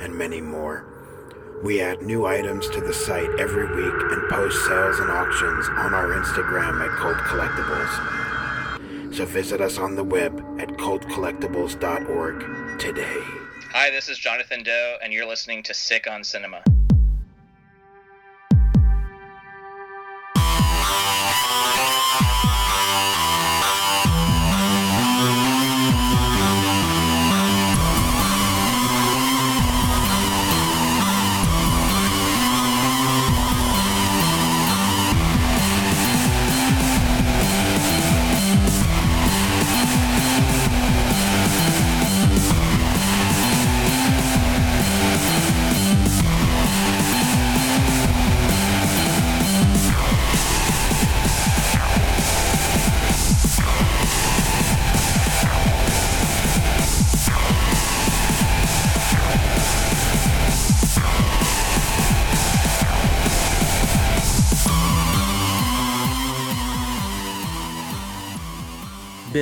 and many more. We add new items to the site every week and post sales and auctions on our Instagram at Cult Collectibles. So visit us on the web at cultcollectibles.org today. Hi, this is Jonathan Doe, and you're listening to Sick on Cinema.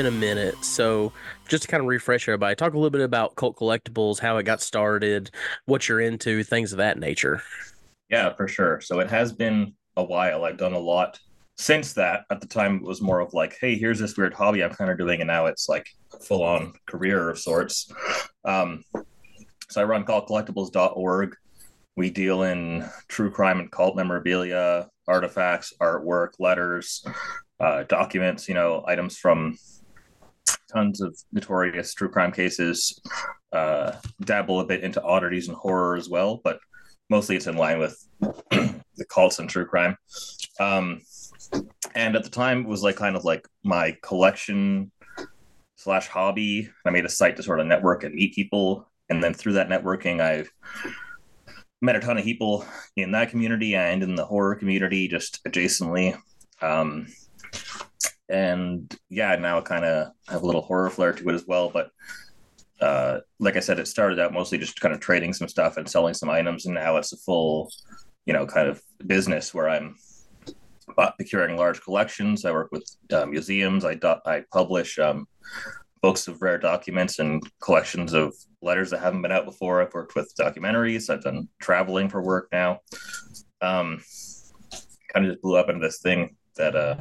Been a minute. So, just to kind of refresh everybody, talk a little bit about Cult Collectibles, how it got started, what you're into, things of that nature. Yeah, for sure. So, it has been a while. I've done a lot since that. At the time, it was more of like, hey, here's this weird hobby I'm kind of doing. And now it's like full on career of sorts. Um, so, I run cultcollectibles.org. We deal in true crime and cult memorabilia, artifacts, artwork, letters, uh, documents, you know, items from tons of notorious true crime cases, uh, dabble a bit into oddities and horror as well, but mostly it's in line with the cults and true crime. Um, and at the time, it was like kind of like my collection slash hobby. I made a site to sort of network and meet people, and then through that networking, I've met a ton of people in that community and in the horror community just adjacently. Um, and yeah, now I kind of have a little horror flair to it as well. But uh, like I said, it started out mostly just kind of trading some stuff and selling some items, and now it's a full, you know, kind of business where I'm procuring large collections. I work with uh, museums. I do- I publish um, books of rare documents and collections of letters that haven't been out before. I've worked with documentaries. I've done traveling for work now. Um, kind of just blew up into this thing that uh,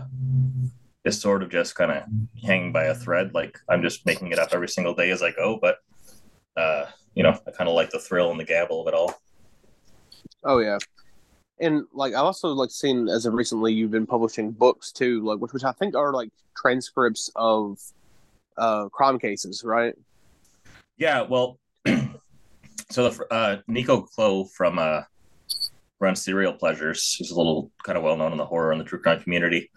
is sort of just kind of hanging by a thread. Like I'm just making it up every single day as I go, but uh, you know, I kind of like the thrill and the gabble of it all. Oh yeah, and like I've also like seen as of recently you've been publishing books too, like which which I think are like transcripts of uh crime cases, right? Yeah, well, so the uh, Nico Clo from uh runs Serial Pleasures. He's a little kind of well known in the horror and the true crime community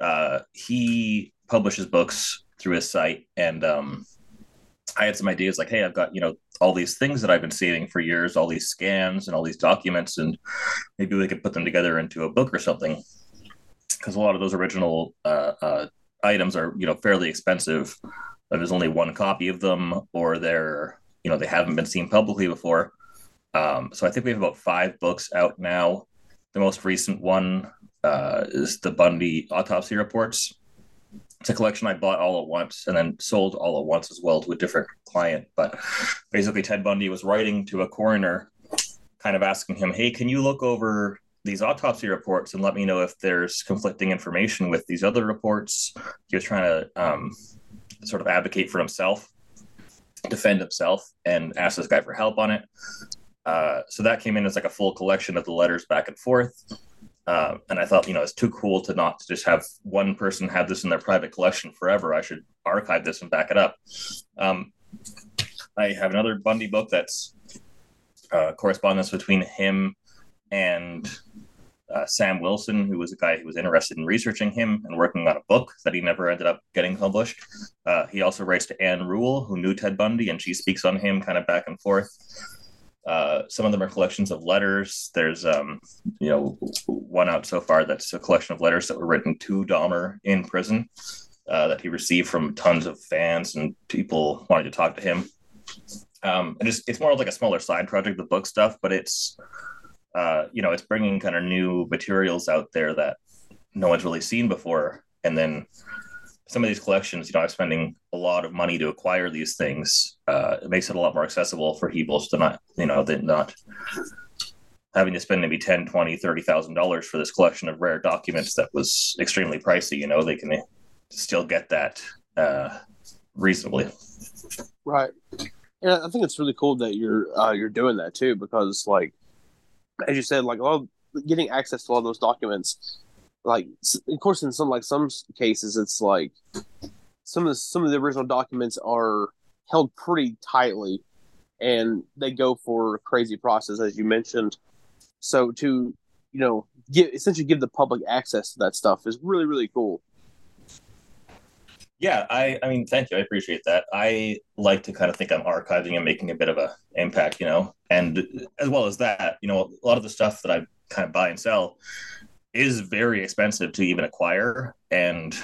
uh, he publishes books through his site, and um, I had some ideas like, hey, I've got you know all these things that I've been saving for years, all these scans and all these documents, and maybe we could put them together into a book or something. Because a lot of those original uh, uh, items are you know fairly expensive. There's only one copy of them, or they're you know they haven't been seen publicly before. Um, so I think we have about five books out now. The most recent one uh, is the Bundy autopsy reports. It's a collection I bought all at once and then sold all at once as well to a different client. But basically, Ted Bundy was writing to a coroner, kind of asking him, Hey, can you look over these autopsy reports and let me know if there's conflicting information with these other reports? He was trying to um, sort of advocate for himself, defend himself, and ask this guy for help on it. Uh, so that came in as like a full collection of the letters back and forth. Uh, and I thought, you know, it's too cool to not just have one person have this in their private collection forever. I should archive this and back it up. Um, I have another Bundy book that's uh, correspondence between him and uh, Sam Wilson, who was a guy who was interested in researching him and working on a book that he never ended up getting published. Uh, he also writes to Ann Rule, who knew Ted Bundy, and she speaks on him kind of back and forth. Uh, some of them are collections of letters. There's, um, you know, one out so far that's a collection of letters that were written to Dahmer in prison uh, that he received from tons of fans and people wanting to talk to him. Um, and it's, it's more of like a smaller side project, the book stuff, but it's, uh, you know, it's bringing kind of new materials out there that no one's really seen before. And then some of these collections, you know, I'm spending a lot of money to acquire these things. Uh, it makes it a lot more accessible for people to not, you know, than not having to spend maybe 10, 20, 30,000 dollars for this collection of rare documents that was extremely pricey. You know, they can still get that uh, reasonably. Right. And I think it's really cool that you're uh, you're doing that too, because like as you said, like a lot of, getting access to all those documents like of course in some like some cases it's like some of the some of the original documents are held pretty tightly and they go for crazy process as you mentioned. So to you know give essentially give the public access to that stuff is really really cool. Yeah i i mean thank you. I appreciate that. I like to kind of think i'm archiving and making a bit of a impact you know? And as well as that you know a lot of the stuff that i kind of buy and sell is very expensive to even acquire, and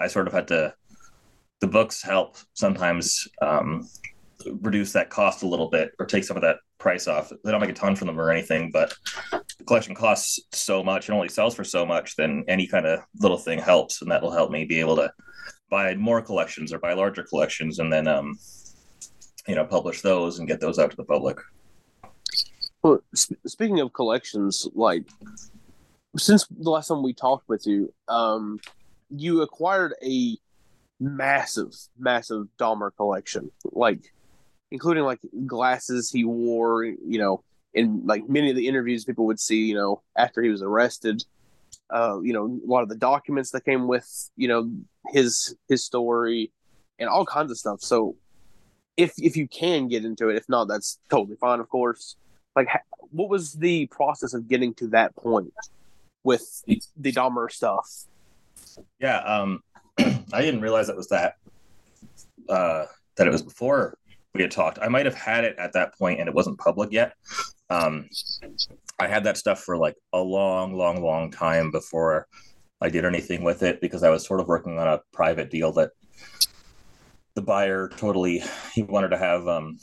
I sort of had to. The books help sometimes um, reduce that cost a little bit or take some of that price off. They don't make a ton from them or anything, but the collection costs so much and only sells for so much, then any kind of little thing helps, and that will help me be able to buy more collections or buy larger collections, and then um, you know publish those and get those out to the public. Well, sp- speaking of collections, like since the last time we talked with you, um, you acquired a massive, massive Dahmer collection, like including like glasses he wore, you know, in like many of the interviews people would see, you know, after he was arrested. Uh, you know, a lot of the documents that came with, you know, his his story and all kinds of stuff. So if if you can get into it, if not, that's totally fine, of course. Like, what was the process of getting to that point? With the Dahmer stuff. Yeah, um, I didn't realize it was that uh, that it was before we had talked. I might have had it at that point and it wasn't public yet. Um, I had that stuff for like a long, long, long time before I did anything with it because I was sort of working on a private deal that the buyer totally he wanted to have um,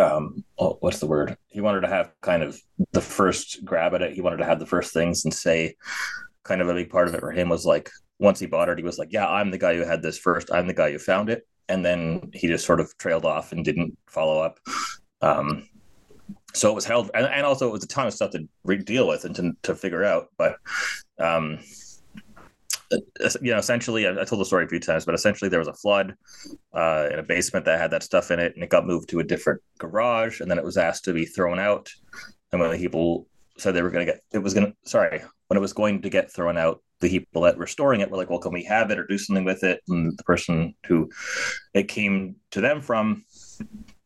um, oh, what's the word? He wanted to have kind of the first grab at it. He wanted to have the first things and say, kind of a big part of it for him was like, once he bought it, he was like, yeah, I'm the guy who had this first. I'm the guy who found it. And then he just sort of trailed off and didn't follow up. Um, so it was held, and, and also it was a ton of stuff to re- deal with and to, to figure out. But um, you know, essentially, I, I, told the story a few times, but essentially, there was a flood uh, in a basement that had that stuff in it, and it got moved to a different garage, and then it was asked to be thrown out. And when the people said they were going to get, it was going to, sorry, when it was going to get thrown out, the people that were storing it were like, "Well, can we have it or do something with it?" And the person who it came to them from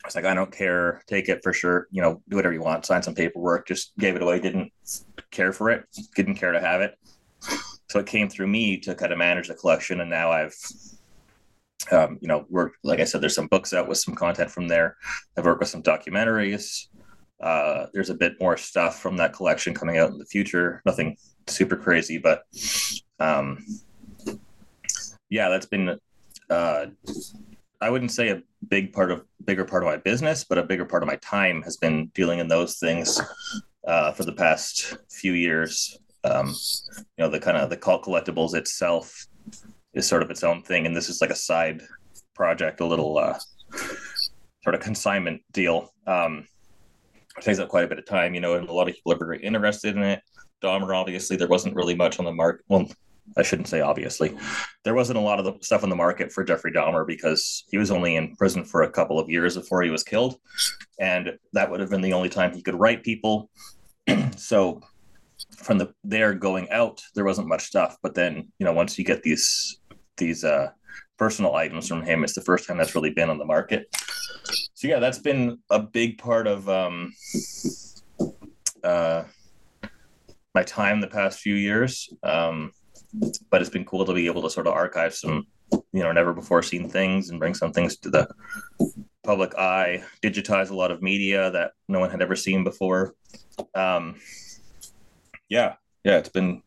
was like, I don't care. Take it for sure. You know, do whatever you want. Sign some paperwork. Just gave it away. Didn't care for it. Didn't care to have it so it came through me to kind of manage the collection and now i've um, you know worked like i said there's some books out with some content from there. I've worked with some documentaries. Uh, there's a bit more stuff from that collection coming out in the future. Nothing super crazy but um, yeah that's been uh, i wouldn't say a big part of bigger part of my business but a bigger part of my time has been dealing in those things uh, for the past few years um, you know the kind of the cult collectibles itself is sort of its own thing and this is like a side project a little uh, sort of consignment deal um, it takes up quite a bit of time you know and a lot of people are very interested in it Dahmer obviously there wasn't really much on the market well I shouldn't say obviously. There wasn't a lot of the stuff on the market for Jeffrey Dahmer because he was only in prison for a couple of years before he was killed. And that would have been the only time he could write people. so from the there going out, there wasn't much stuff. But then, you know, once you get these these uh, personal items from him, it's the first time that's really been on the market. So yeah, that's been a big part of um, uh, my time the past few years. Um, but it's been cool to be able to sort of archive some, you know, never before seen things and bring some things to the public eye, digitize a lot of media that no one had ever seen before. Um, yeah, yeah, it's been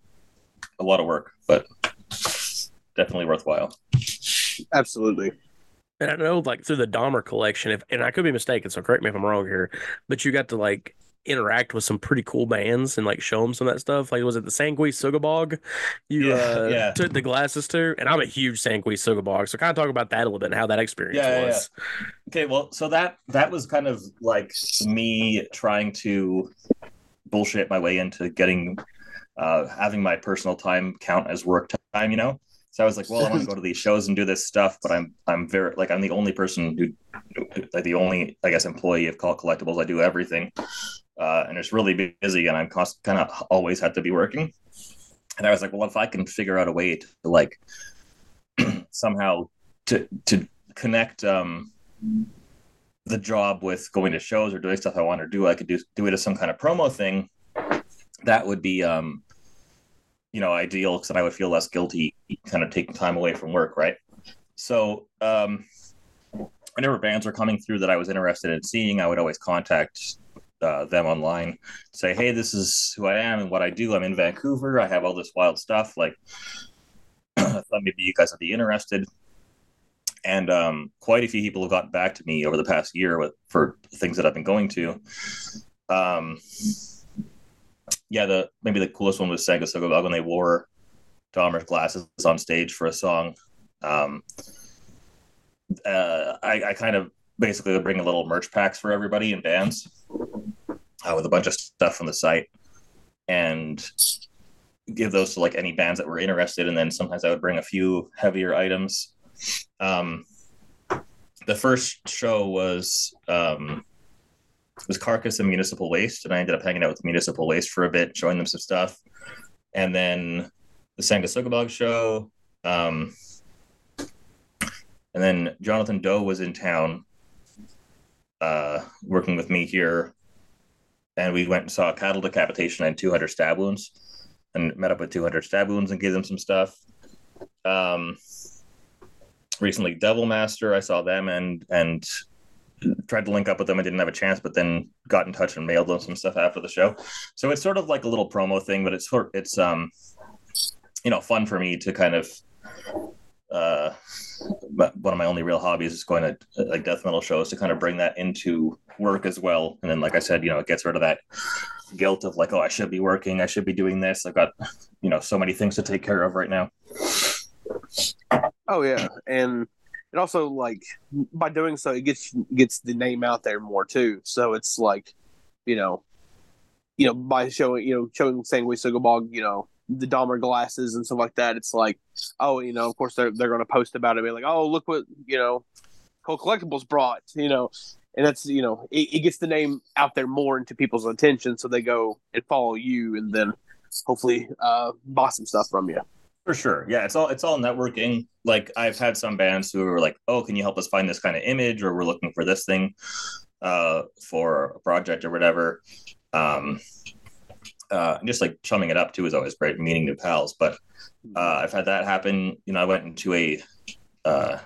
a lot of work, but definitely worthwhile. Absolutely. And I know, like through the Dahmer collection, if and I could be mistaken, so correct me if I'm wrong here, but you got to like interact with some pretty cool bands and like show them some of that stuff. Like, was it the Sanguisugabogg you Yeah, uh, yeah. took the glasses to? And I'm a huge Sanguisugabogg, so kind of talk about that a little bit and how that experience Yeah, yeah, was. Okay, well, so that that was kind of like me trying to bullshit my way into getting uh having my personal time count as work time, you know? So I was like, well, I want to go to these shows and do this stuff, but I'm I'm very like I'm the only person who like the only I guess employee of Cult Collectibles. I do everything. Uh, and it's really busy and I'm cost, kind of always had to be working. And I was like, well, if I can figure out a way to like somehow to to connect um the job with going to shows or doing stuff I want to do, I could do do it as some kind of promo thing. That would be, um, you know, ideal because I would feel less guilty, kind of taking time away from work, right? So, um, whenever bands were coming through that I was interested in seeing, I would always contact uh, them online, say, "Hey, this is who I am and what I do. I'm in Vancouver. I have all this wild stuff. Like, I thought maybe you guys would be interested." And um, quite a few people have gotten back to me over the past year with for things that I've been going to. Um, yeah, the maybe the coolest one was Sanguisugabogg when they wore Dahmer's glasses on stage for a song. Um, uh, I, I kind of basically bring a little merch packs for everybody in bands uh, with a bunch of stuff from the site and give those to like any bands that were interested. And then sometimes I would bring a few heavier items um, the first show was um, was Carcass and Municipal Waste, and I ended up hanging out with Municipal Waste for a bit, showing them some stuff, and then the Sanguisugabogg show, um, and then Jonathan Doe was in town, uh, working with me here, and we went and saw cattle decapitation and 200 stab wounds, and met up with 200 stab wounds and gave them some stuff. Um, recently Devil Master. I saw them and and tried to link up with them. I didn't have a chance, but then got in touch and mailed them some stuff after the show. So it's sort of like a little promo thing, but it's sort it's um you know fun for me to kind of uh one of my only real hobbies is going to like death metal shows to kind of bring that into work as well. And then like I said, you know, it gets rid of that guilt of like, oh, I should be working, I should be doing this. I've got, you know, so many things to take care of right now. Oh yeah, and it also like by doing so, it gets gets the name out there more too. So it's like, you know, you know, by showing you know showing Sanguisugabogg, you know, the Dahmer glasses and stuff like that. It's like, oh, you know, of course they're they're going to post about it, be like, oh, look what you know, Cult Collectibles brought, you know, and that's you know, it, it gets the name out there more into people's attention, so they go and follow you, and then hopefully uh buy some stuff from you. For sure. Yeah, it's all it's all networking. Like I've had some bands who are like, "Oh, can you help us find this kind of image or we're looking for this thing uh for a project or whatever." Um uh just like chumming it up too is always great, meeting new pals, but uh I've had that happen. You know, I went into a uh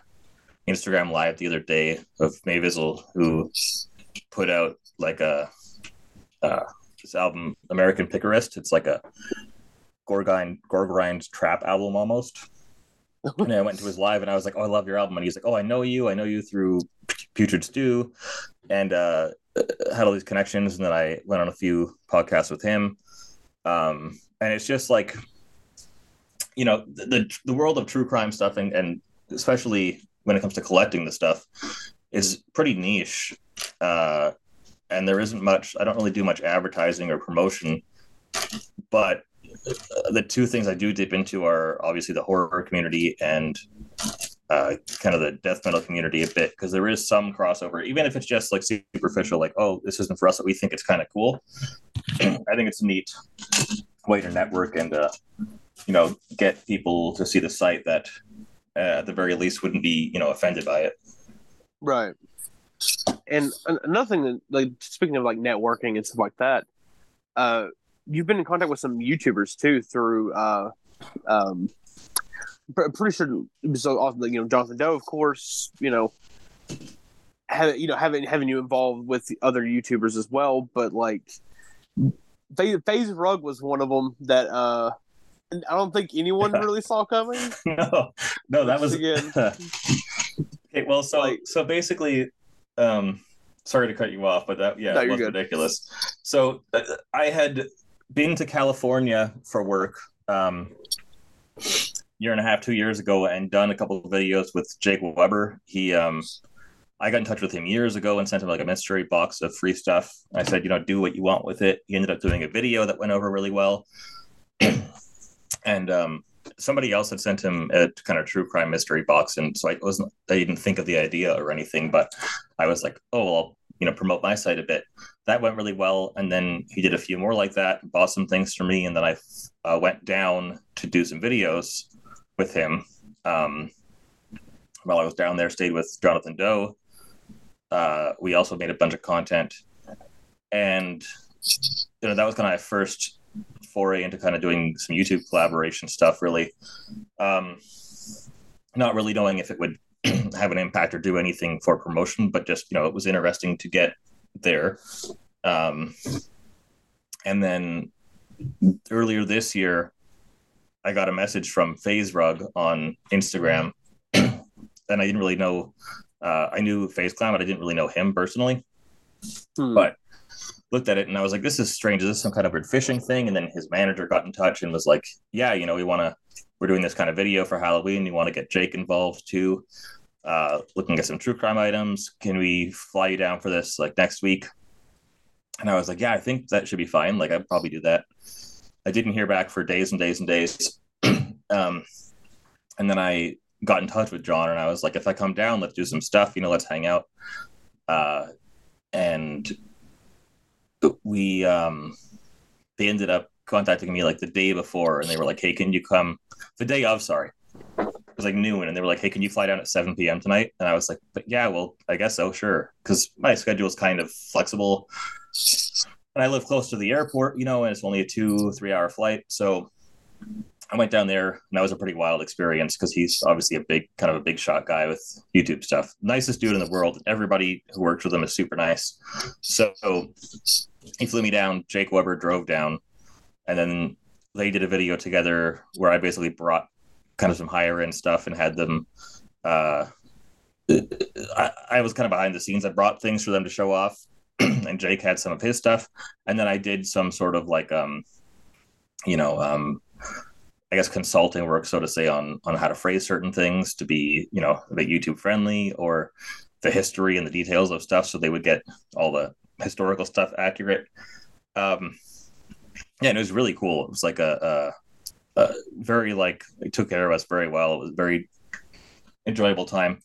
Instagram live the other day of Mayvizzle who put out like a uh this album American Picarist. It's like a Gorgine Goregrind trap album almost. and I went to his live and I was like, "Oh, I love your album." And he's like, "Oh, I know you. I know you through Putrid Stew," and uh, had all these connections. And then I went on a few podcasts with him. Um, and it's just like, you know, the the, the world of true crime stuff, and, and especially when it comes to collecting the stuff, is pretty niche. Uh, and there isn't much. I don't really do much advertising or promotion, but the two things I do dip into are obviously the horror community and uh, kind of the death metal community a bit because there is some crossover, even if it's just like superficial, like oh, this isn't for us, but we think it's kind of cool. I think it's a neat way to network and uh, you know get people to see the site that uh, at the very least wouldn't be you know offended by it. Right. And another thing that, like, speaking of like networking and stuff like that, uh, you've been in contact with some YouTubers too through, uh, um, pretty sure it was also, you know, Jonathan Doe, of course, you know. have you know having having you involved with the other YouTubers as well, but like FaZe, Rug was one of them that uh I don't think anyone really saw coming. no, no, that was Again. okay. Well, so Like- so basically, um, sorry to cut you off, but that yeah, No, was good. ridiculous. So uh, I had been to California for work, um, year and a half, two years ago, and done a couple of videos with Jake Webber. He um. I got in touch with him years ago and sent him like a mystery box of free stuff. I said, you know, do what you want with it. He ended up doing a video that went over really well. and um, somebody else had sent him a kind of true crime mystery box, and so I wasn't, I didn't think of the idea or anything, but I was like, oh, well, I'll you know promote my site a bit. That went really well, and then he did a few more like that, bought some things for me, and then I uh, went down to do some videos with him. Um, while I was down there, stayed with Jonathan Doe. Uh, we also made a bunch of content, and you know that was kind of my first foray into kind of doing some YouTube collaboration stuff, really. Um, not really knowing if it would have an impact or do anything for promotion, but just, you know, it was interesting to get there. Um, and then earlier this year, I got a message from FaZe Rug on Instagram, and I didn't really know. Uh, I knew FaZe Clan, but I didn't really know him personally Hmm. but looked at it and I was like, this is strange. Is this some kind of weird phishing thing? And then his manager got in touch and was like, yeah, you know, we want to, we're doing this kind of video for Halloween. You want to get Jake involved too. Uh, looking at some true crime items. Can we fly you down for this like next week? And I was like, yeah, I think that should be fine. Like, I'd probably do that. I didn't hear back for days and days and days. um, and then I got in touch with John and I was like, if I come down, let's do some stuff, you know, let's hang out. Uh, and we um they ended up contacting me like the day before and they were like hey can you come the day of sorry was like noon and they were like hey can you fly down at 7 p.m tonight? And i was like but yeah well i guess so sure because my schedule is kind of flexible. And i live close to the airport you know and it's only a two three hour flight so i went down there and that was a pretty wild experience because he's obviously a big kind of a big shot guy with youtube stuff. Nicest dude in the world. Everybody who works with him is super nice. So he flew me down. Jake Webber drove down, and then they did a video together where I basically brought kind of some higher end stuff and had them. Uh, I, I was kind of behind the scenes. I brought things for them to show off, and Jake had some of his stuff, and then I did some sort of like um, you know um. I guess consulting work, so to say, on on how to phrase certain things to be, you know, a bit YouTube friendly, or the history and the details of stuff, so they would get all the historical stuff accurate. Um, yeah, and it was really cool. It was like a, a very like they took care of us very well. It was a very enjoyable time.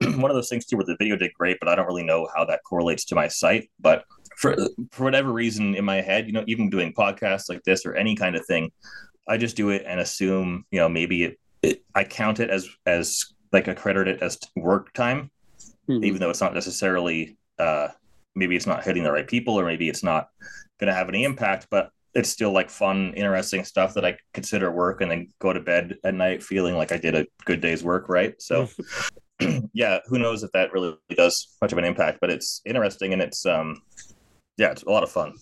One of those things too, where the video did great, but I don't really know how that correlates to my site. But for for whatever reason in my head, you know, even doing podcasts like this or any kind of thing, I just do it and assume, you know, maybe it, it I count it as as like accredit it as work time Mhm. even though it's not necessarily uh, maybe it's not hitting the right people or maybe it's not going to have any impact but it's still like fun interesting stuff that i consider work and then go to bed at night feeling like i did a good day's work right so yeah who knows if that really does much of an impact but it's interesting and it's um yeah it's a lot of fun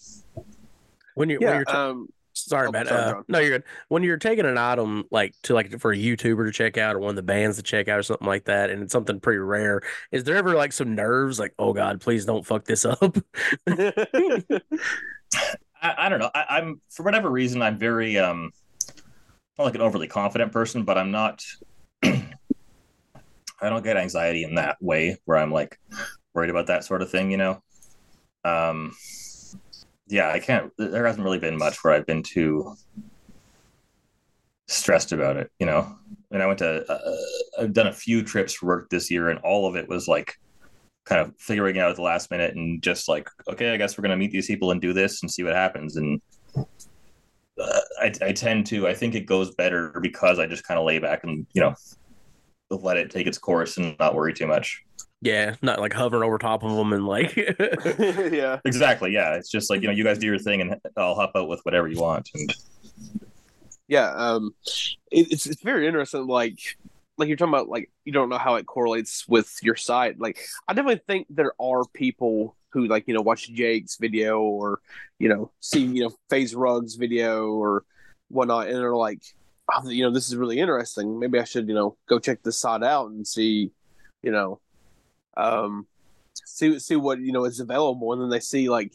When you're when you're ta- um, sorry, oh, man. sorry, uh, no, you're good. When you're taking an item like to like for a YouTuber to check out or one of the bands to check out or something like that, and it's something pretty rare, is there ever like some nerves? Like, oh God, please don't fuck this up. I, I don't know. I, I'm for whatever reason I'm very um not like an overly confident person, but I'm not. I don't get anxiety in that way where I'm like worried about that sort of thing, you know. Um, yeah, I can't. There hasn't really been much where I've been too stressed about it, you know. And I went to. Uh, I've done a few trips for work this year, and all of it was like kind of figuring out at the last minute and just like, okay, I guess we're gonna meet these people and do this and see what happens. And uh, I, I tend to, I think it goes better because I just kind of lay back and you know let it take its course and not worry too much. yeah, not like hovering over top of them and like. yeah. Exactly. Yeah. It's just like you know, you guys do your thing, and I'll hop out with whatever you want. And Yeah, um, it, it's it's very interesting. Like like you're talking about like you don't know how it correlates with your site. Like I definitely think there are people who like you know watch Jake's video or you know see you know FaZe Rug's video or whatnot, and they're like, oh, you know, this is really interesting. Maybe I should you know go check this site out and see, you know, um, see see what you know is available, and then they see like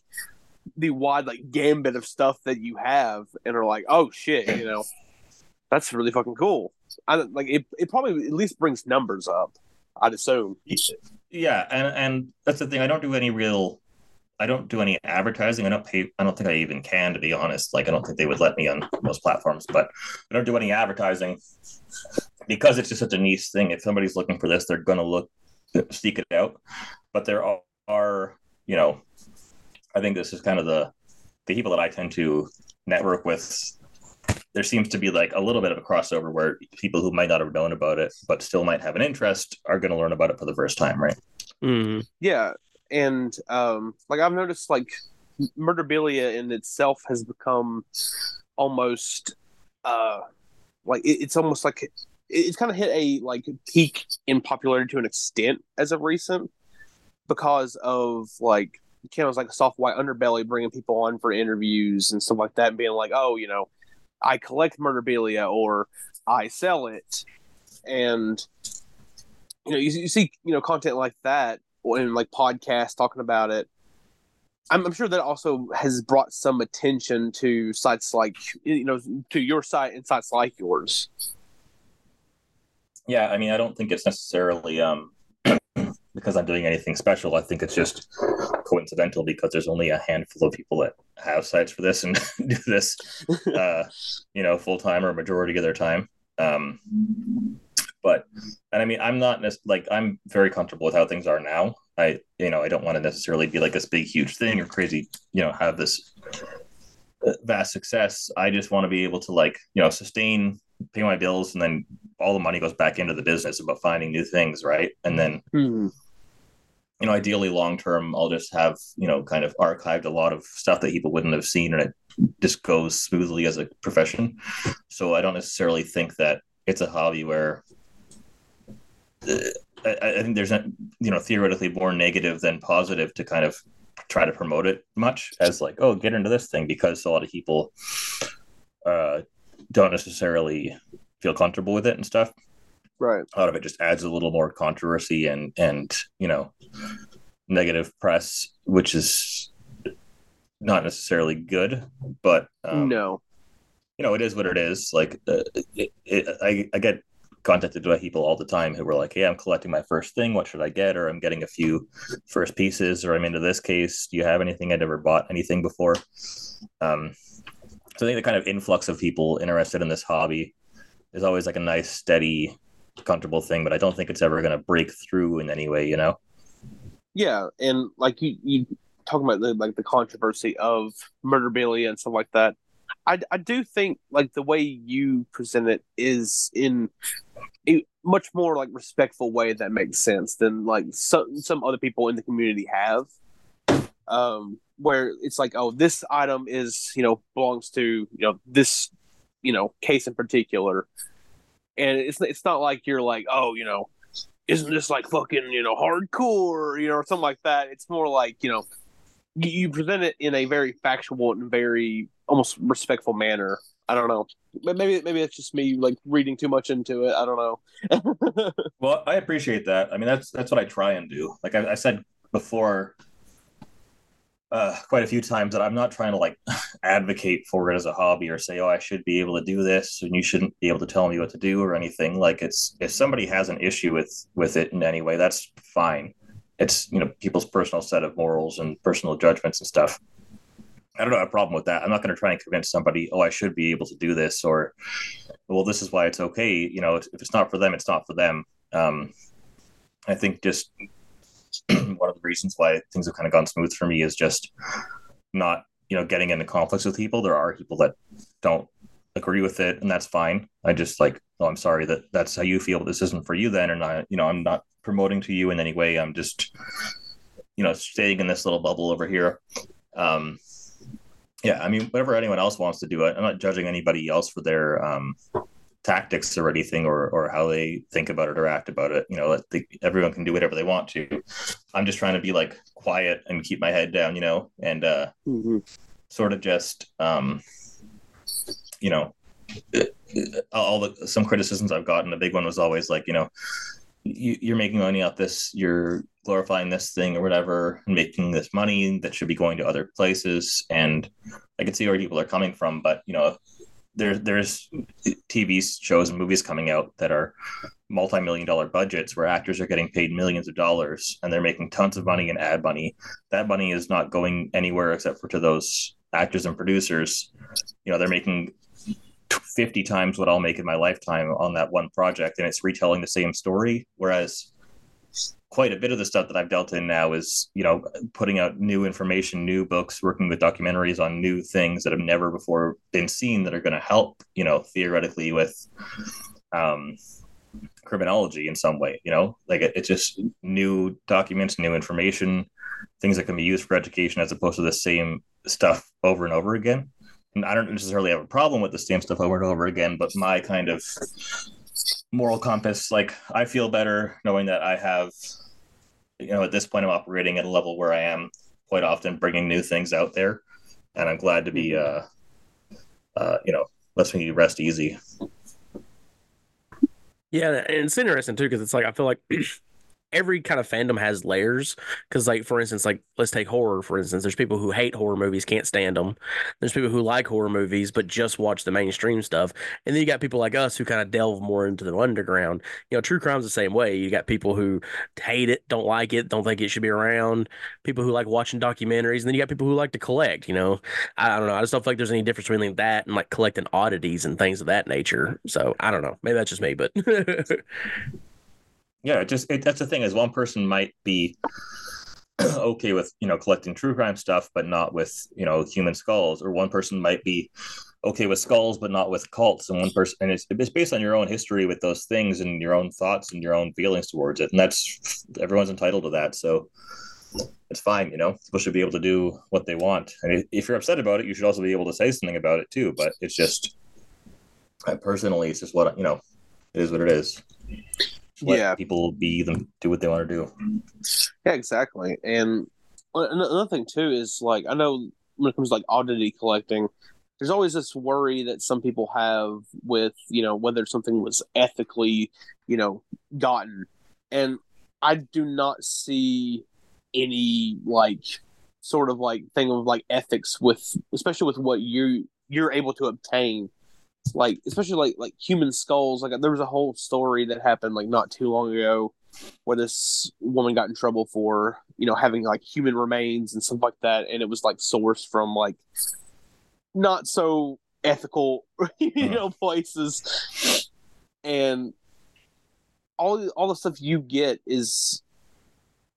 the wide like gambit of stuff that you have, and are like, oh shit, you know, that's really fucking cool. I like it. It probably at least brings numbers up. I'd assume. Yeah, and and that's the thing. I don't do any real. I don't do any advertising. I don't pay. I don't think I even can, to be honest. Like I don't think they would let me on most platforms. But I don't do any advertising because it's just such a niche thing. If somebody's looking for this, they're gonna look seek it out. But there are, are you know, I think this is kind of the the people that I tend to network with. There seems to be like a little bit of a crossover where people who might not have known about it but still might have an interest are going to learn about it for the first time, right? Mhm. Yeah, and um, like I've noticed, like Murderabilia in itself has become almost uh, like it, it's almost like it, it's kind of hit a like peak in popularity to an extent as of recent because of like channels like Soft White Underbelly bringing people on for interviews and stuff like that, and being like, oh, you know, I collect murderabilia or I sell it, and you know, you, you see, you know, content like that and like podcasts talking about it. I'm, I'm sure that also has brought some attention to sites like you know to your site and sites like yours. Yeah, I mean, I don't think it's necessarily um, because I'm doing anything special. I think it's just coincidental because there's only a handful of people that have sites for this and do this, uh, you know, full time or majority of their time. Um, but and I mean, I'm not nec- like I'm very comfortable with how things are now. I you know I don't want to necessarily be like this big huge thing or crazy you know have this uh, vast success. I just want to be able to like you know sustain pay my bills and then all the money goes back into the business about finding new things right and then Hmm. You know ideally long term i'll just have you know kind of archived a lot of stuff that people wouldn't have seen and it just goes smoothly as a profession. So i don't necessarily think that it's a hobby where uh, I, I think there's you know theoretically more negative than positive to kind of try to promote it much as like oh get into this thing because a lot of people uh don't necessarily feel comfortable with it and stuff Right. a lot of it just adds a little more controversy and and you know negative press which is not necessarily good but um, no. you know it is what it is. Like uh, it, it, I, I get contacted by people all the time who were like hey i'm collecting my first thing. What should i get? Or i'm getting a few first pieces. Or i'm into this case. Do you have anything? I'd never bought anything before. Um, so i think the kind of influx of people interested in this hobby is always like a nice steady comfortable thing but i don't think it's ever going to break through in any way you know Yeah, and like you, you talking about the like the controversy of murderabilia and stuff like that. I, I do think like the way you present it is in a much more like respectful way that makes sense than like some some other people in the community have. Um, where it's like, oh, this item is you know belongs to you know this you know case in particular, and it's it's not like you're like, oh, you know, isn't this like fucking you know hardcore? You know or something like that. It's more like you know you, present it in a very factual and very almost respectful manner. I don't know. Maybe maybe it's just me like reading too much into it. I don't know. Well, I appreciate that. I mean, that's that's what I try and do. Like I, I said before, uh, quite a few times that I'm not trying to like advocate for it as a hobby or say, oh, I should be able to do this and you shouldn't be able to tell me what to do or anything. Like it's if somebody has an issue with with it in any way, that's fine. It's you know people's personal set of morals and personal judgments and stuff. I don't have a problem with that. I'm not going to try and convince somebody, oh, I should be able to do this or, well, this is why it's okay. You know, if it's not for them, it's not for them. Um, I think just one of the reasons why things have kind of gone smooth for me is just not, you know, getting into conflicts with people. There are people that don't agree with it, and that's fine. I just like, oh, I'm sorry that that's how you feel, this isn't for you then. And I, you know, I'm not promoting to you in any way. I'm just, you know, staying in this little bubble over here. Um, yeah, I mean, whatever anyone else wants to do, I'm not judging anybody else for their um, tactics or anything or or how they think about it or act about it you know everyone can do whatever they want to i'm just trying to be like quiet and keep my head down you know and uh Mhm. sort of just um you know all the some criticisms i've gotten the big one was always like you know you, you're making money off this you're glorifying this thing or whatever and making this money that should be going to other places and i can see where people are coming from but you know there, there's tv shows and movies coming out that are multi-million dollar budgets where actors are getting paid millions of dollars and they're making tons of money in ad money. That money is not going anywhere except for to those actors and producers. You know they're making 50 times what I'll make in my lifetime on that one project and it's retelling the same story. Whereas quite a bit of the stuff that I've dealt in now is you know putting out new information new books working with documentaries on new things that have never before been seen that are going to help you know theoretically with um criminology in some way you know? Like it, it's just new documents new information things that can be used for education as opposed to the same stuff over and over again. And I don't necessarily have a problem with the same stuff over and over again, but my kind of moral compass, like I feel better knowing that I have, you know, at this point I'm operating at a level where I am quite often bringing new things out there, and I'm glad to be, uh, uh, you know, lets me rest easy. Yeah, and it's interesting too because it's like I feel like every kind of fandom has layers. Because like for instance, like let's take horror for instance. There's people who hate horror movies, can't stand them. There's people who like horror movies but just watch the mainstream stuff. And then you got people like us who kind of delve more into the underground. You know, true crime's the same way. You got people who hate it, don't like it, don't think it should be around. People who like watching documentaries, and then you got people who like to collect. You know, I, I don't know. I just don't feel like there's any difference between that and like collecting oddities and things of that nature. So I don't know. Maybe that's just me, but. yeah it just it, that's the thing is one person might be okay with you know collecting true crime stuff but not with you know human skulls or one person might be okay with skulls but not with cults and one person and it's, it's based on your own history with those things and your own thoughts and your own feelings towards it and that's everyone's entitled to that so it's fine you know? People should be able to do what they want and if you're upset about it you should also be able to say something about it too but it's just personally it's just what you know it is what it is let Yeah. people be them do what they want to do Yeah, exactly. And uh, another thing too is like I know when it comes to like oddity collecting, there's always this worry that some people have with you know whether something was ethically you know gotten, and I do not see any like sort of like thing of like ethics with especially with what you you're able to obtain like especially like like human skulls like there was a whole story that happened like not too long ago where this woman got in trouble for you know having like human remains and stuff like that and it was like sourced from like not so ethical you mm. know places. And all all the stuff you get is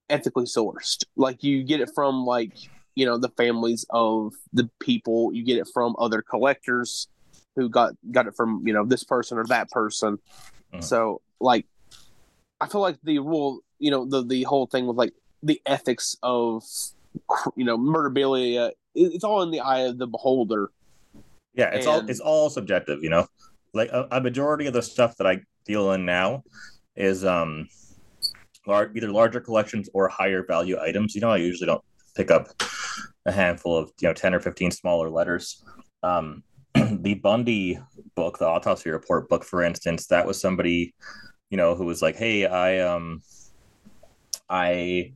ethically sourced. Like you get it from like you know the families of the people. You get it from other collectors who got got it from you know this person or that person Mhm. so like I feel like the rule, you know, the the whole thing with like the ethics of, you know, murderabilia, it, it's all in the eye of the beholder. yeah it's all it's all subjective you know like a, a majority of the stuff that i deal in now is um lar- either larger collections or higher value items you know i usually don't pick up a handful of you know 10 or 15 smaller letters um the bundy book the autopsy report book for instance that was somebody you know who was like hey i um i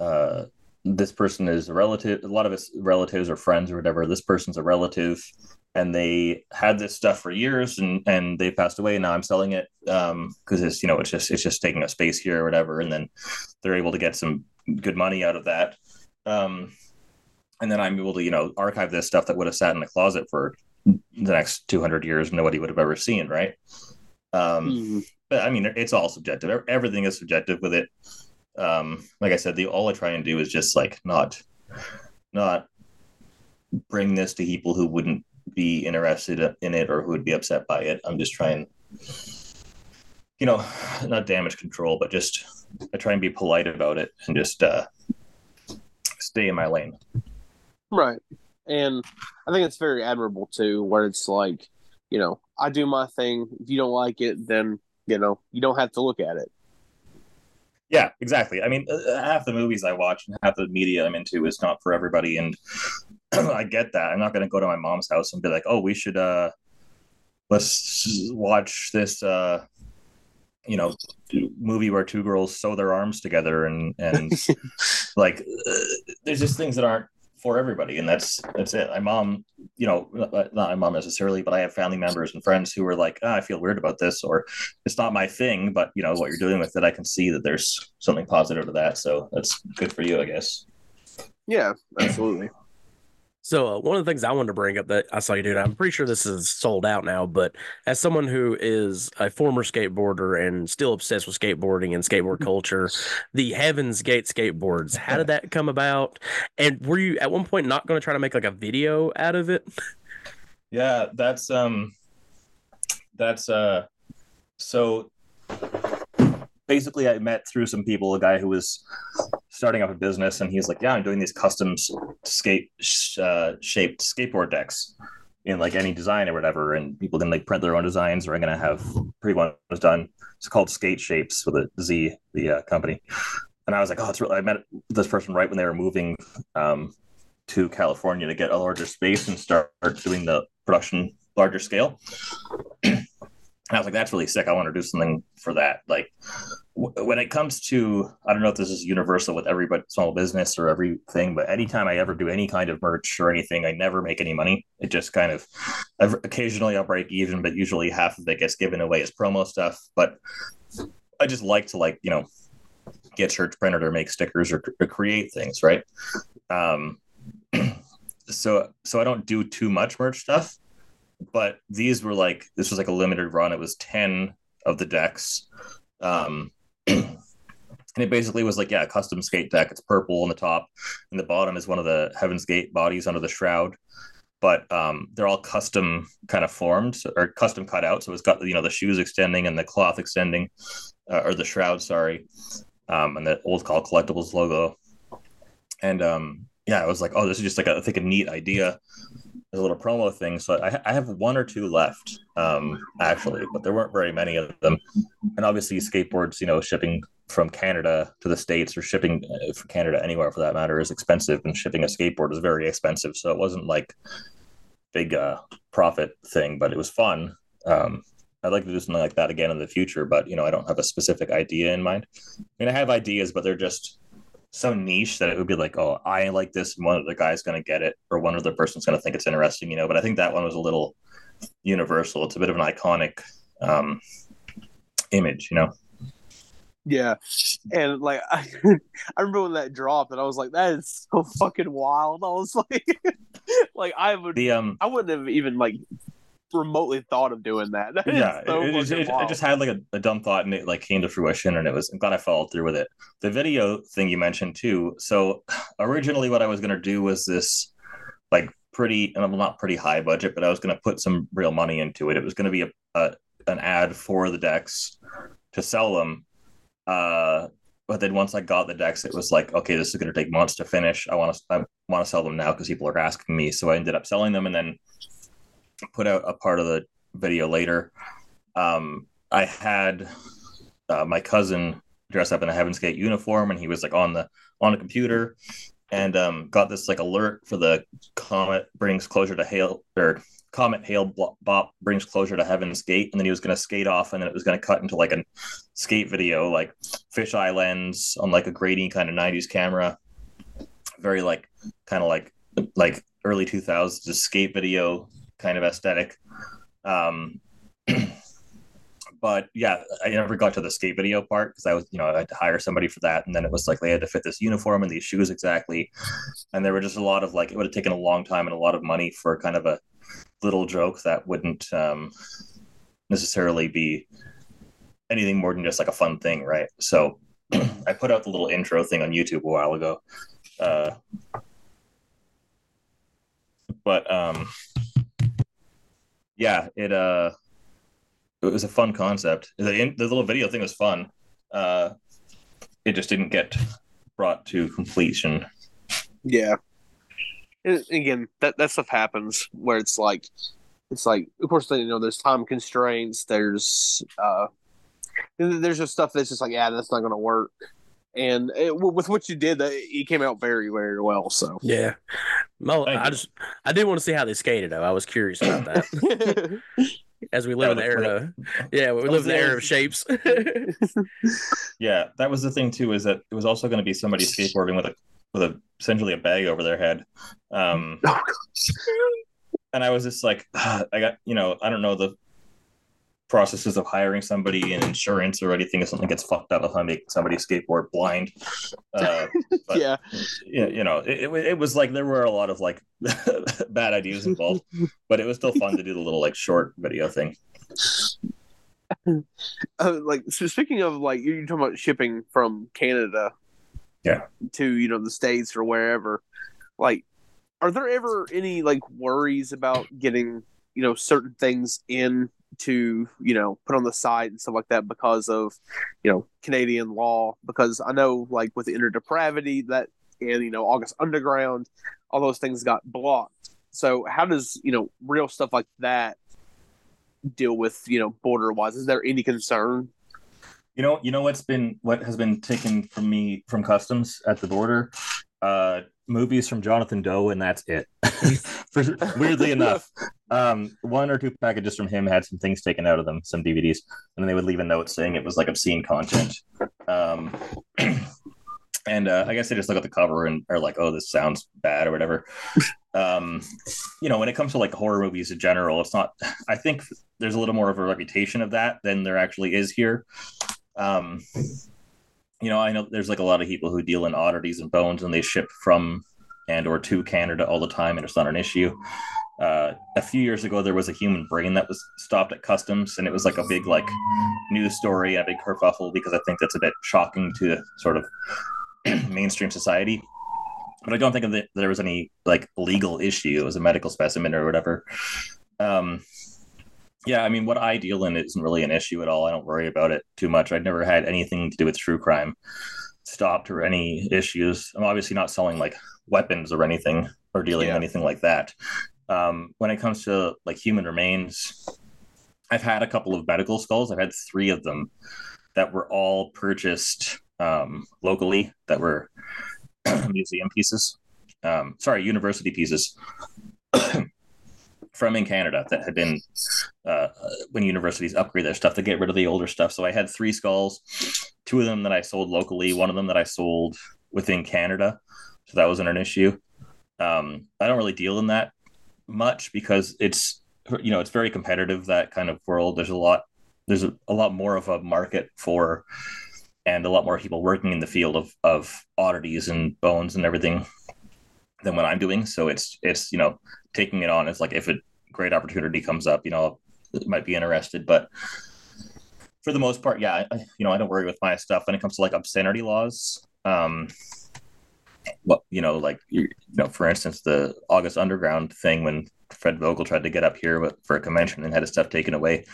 uh this person is a relative a lot of his relatives or friends or whatever this person's a relative and they had this stuff for years and and they passed away and now i'm selling it um because it's you know it's just it's just taking a space here or whatever and then they're able to get some good money out of that. Um and then i'm able to you know archive this stuff that would have sat in the closet for the next 200 years nobody would have ever seen right um Mhm. but I mean, it's all subjective. Everything is subjective with it. Um, like I said, the all I try and do is just like not, not bring this to people who wouldn't be interested in it or who would be upset by it. I'm just trying, you know, not damage control, but just I try and be polite about it and just uh, stay in my lane. Right. And I think it's very admirable too, where it's like you know, I do my thing. If you don't like it, then you know you don't have to look at it. Yeah, exactly. I mean, uh, half the movies I watch and half the media I'm into is not for everybody, and I get that. I'm not going to go to my mom's house and be like, "Oh, we should uh, let's watch this uh, you know movie where two girls sew their arms together and and like uh, there's just things that aren't for everybody and that's that's it. My mom you know not my mom necessarily but i have family members and friends who are like oh, i feel weird about this or it's not my thing but you know what you're doing with it i can see that there's something positive to that so that's good for you i guess. Yeah absolutely So uh, one of the things I wanted to bring up that I saw you do, I'm pretty sure this is sold out now, but as someone who is a former skateboarder and still obsessed with skateboarding and skateboard culture, the Heaven's Gate skateboards, how did that come about? And were you at one point not going to try to make like a video out of it? Yeah, that's um that's uh so basically I met through some people a guy who was starting up a business and he's like, "Yeah, I'm doing these custom skate uh, shaped skateboard decks in like any design or whatever and people can like print their own designs or I'm to have pre ones done. It's called Skate Shapes with a Z the uh, company." And I was like, "Oh, it's really I met this person right when they were moving um, to California to get a larger space and start doing the production larger scale. and I was like, that's really sick. I want to do something for that. Like w- when it comes to, I don't know if this is universal with every small business or everything, but anytime I ever do any kind of merch or anything, I never make any money. It just kind of, occasionally I'll break even, but usually half of it gets given away as promo stuff. But I just like to like, you know, get shirts printed or make stickers or, or create things. Right. Um, so so I don't do too much merch stuff, but these were like this was like a limited run. It was ten of the decks, um, and it basically was like yeah, custom skate deck. It's purple on the top, and the bottom is one of the Heaven's Gate bodies under the shroud. But um, they're all custom kind of formed or custom cut out. So it's got you know the shoes extending and the cloth extending, uh, or the shroud, sorry, um, and the old Cult Collectibles logo. And um, yeah, I was like, oh, this is just like a, I think a neat idea, a little promo thing. So I, I have one or two left, um, actually, but there weren't very many of them. And obviously, skateboards, you know, shipping from Canada to the states or shipping uh, from Canada anywhere for that matter is expensive, and shipping a skateboard is very expensive. So it wasn't like big uh, profit thing, but it was fun. Um, I'd like to do something like that again in the future, but you know, I don't have a specific idea in mind. I mean, I have ideas, but they're just so niche that it would be like, oh, I like this, and one of the guys going to get it, or one of other person's going to think it's interesting, you know. But I think that one was a little universal. It's a bit of an iconic um, image, you know. Yeah, and like I, I remember when that dropped, and I was like, "That is so fucking wild." I was like, like I would, the um, I wouldn't have even like remotely thought of doing that. that yeah, so it, it, it, it, just had like a, a, dumb thought and it like came to fruition and it was I'm glad I followed through with it. The video thing you mentioned too. So originally what I was gonna do was this like pretty and I'm not pretty high budget, but I was gonna put some real money into it. It was gonna be a, a an ad for the decks to sell them. Uh but then once I got the decks, it was like, okay, this is going to take months to finish. I want to, I want to sell them now because people are asking me. So I ended up selling them, and then put out a part of the video later. Um, I had uh, my cousin dress up in a Heaven's Gate uniform, and he was like on the on a computer, and um, got this like alert for the comet brings closure to Hale or comet hail bop brings closure to Heaven's Gate, and then he was going to skate off, and then it was going to cut into like a skate video, like fisheye lens on like a grainy kind of '90s camera, very like kind of like like early 2000s skate video kind of aesthetic. Um, but yeah, I never got to the skate video part because I was, you know, I had to hire somebody for that, and then it was like they had to fit this uniform and these shoes exactly, and there were just a lot of like it would have taken a long time and a lot of money for kind of a little joke that wouldn't um, necessarily be anything more than just like a fun thing, right? So I put out the little intro thing on YouTube a while ago. Uh, but um, yeah, it uh, it was a fun concept. The, the little video thing was fun. Uh, it just didn't get brought to completion. Yeah. And again, that that stuff happens where it's like it's like, of course, you know, there's time constraints. There's uh, there's just stuff that's just like, yeah, that's not to work. And it, with what you did, that it came out very, very well. So Yeah. Mo, Thank I you. just I did want to see how they skated though. I was curious about that. As we live in the That was era, yeah, we that live in the era of shapes. Yeah, that was the thing too. Is that it was also going to be somebody skateboarding with a with a essentially a bag over their head. Um, Oh, and I was just like, I got you know, I don't know the processes of hiring somebody and insurance or anything if something gets fucked up if I make somebody skateboard blind. Uh, but yeah, yeah, you know, it, it, it was like there were a lot of like bad ideas involved, but it was still fun to do the little like short video thing. uh, like so speaking of like you're talking about shipping from Canada, Yeah. to you know the states or wherever. Like, are there ever any like worries about getting you know certain things in to you know put on the site and stuff like that because of you know Canadian law? Because I know like with Inner Depravity that and you know August Underground, all those things got blocked. So how does you know real stuff like that deal with you know border wise? Is there any concern? You know, you know what's been what has been taken from me from customs at the border? Uh movies from Jonathan Doe, and that's it. For- Weirdly enough, um, one or two packages from him had some things taken out of them, some DVDs, and then they would leave a note saying it was like obscene content. Um, and uh, I guess they just look at the cover and are like, "Oh, this sounds bad" or whatever. Um, you know, when it comes to like horror movies in general, it's not. I think there's a little more of a reputation of that than there actually is here. Um, you know, I know there's like a lot of people who deal in oddities and bones, and they ship from and or to Canada all the time, and it's not an issue. Uh, a few years ago, there was a human brain that was stopped at customs, and it was like a big like news story a big kerfuffle because I think that's a bit shocking to sort of mainstream society. But I don't think that there was any like legal issue. It was a medical specimen or whatever. Um, yeah, I mean, what I deal in isn't really an issue at all. I don't worry about it too much. I've never had anything to do with true crime stopped or any issues. I'm obviously not selling like weapons or anything or dealing Yeah. in anything like that. Um, when it comes to like human remains, I've had a couple of medical skulls. I've had three of them that were all purchased um, locally that were museum pieces. Um, sorry, university pieces from in Canada that had been uh, when universities upgrade their stuff to get rid of the older stuff. So I had three skulls, two of them that I sold locally, one of them that I sold within Canada. So that wasn't an issue. Um, I don't really deal in that much because it's you know it's very competitive that kind of world. There's a lot there's a, a lot more of a market for and a lot more people working in the field of of oddities and bones and everything than what I'm doing. So it's it's you know taking it on is like if a great opportunity comes up, you know, might be interested. But for the most part, yeah, I, you know, I don't worry with my stuff when it comes to like obscenity laws. Um, what you know, like you, know, for instance, the August Underground thing when Fred Vogel tried to get up here for a convention and had his stuff taken away.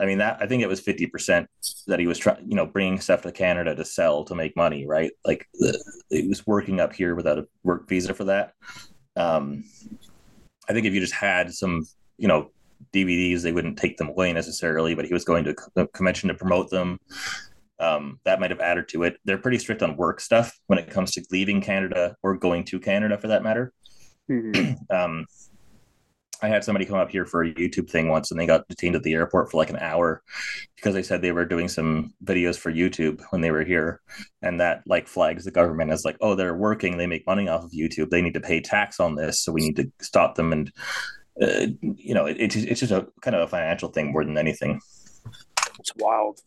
I mean, that I think it was fifty percent that he was trying, you know, bringing stuff to Canada to sell to make money, right? Like the, he was working up here without a work visa for that. Um, I think if you just had some, you know, DVDs, they wouldn't take them away necessarily, but he was going to a convention to promote them. Um, that might have added to it. They're pretty strict on work stuff when it comes to leaving Canada or going to Canada for that matter. Um, I had somebody come up here for a YouTube thing once and they got detained at the airport for like an hour because they said they were doing some videos for YouTube when they were here. And that like flags the government as like, oh, they're working, they make money off of YouTube, they need to pay tax on this, so we need to stop them. And uh, you know, it, it's it's just a kind of a financial thing more than anything. It's wild.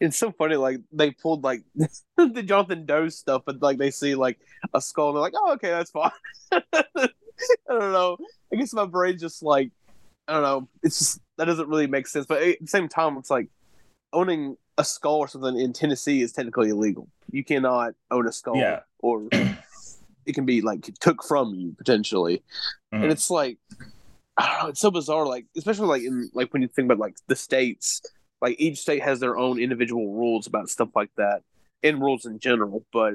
It's so funny. Like they pulled like the Jonathan Doe stuff, but like they see like a skull, and they're like, "Oh, okay, that's fine." I don't know. I guess my brain just like I don't know. It's just that doesn't really make sense. But at the same time, it's like owning a skull or something in Tennessee is technically illegal. You cannot own a skull, Yeah. or it can be like took from you potentially. Mhm. And it's like I don't know. It's so bizarre. Like especially like in like when you think about like the states like each state has their own individual rules about stuff like that and rules in general but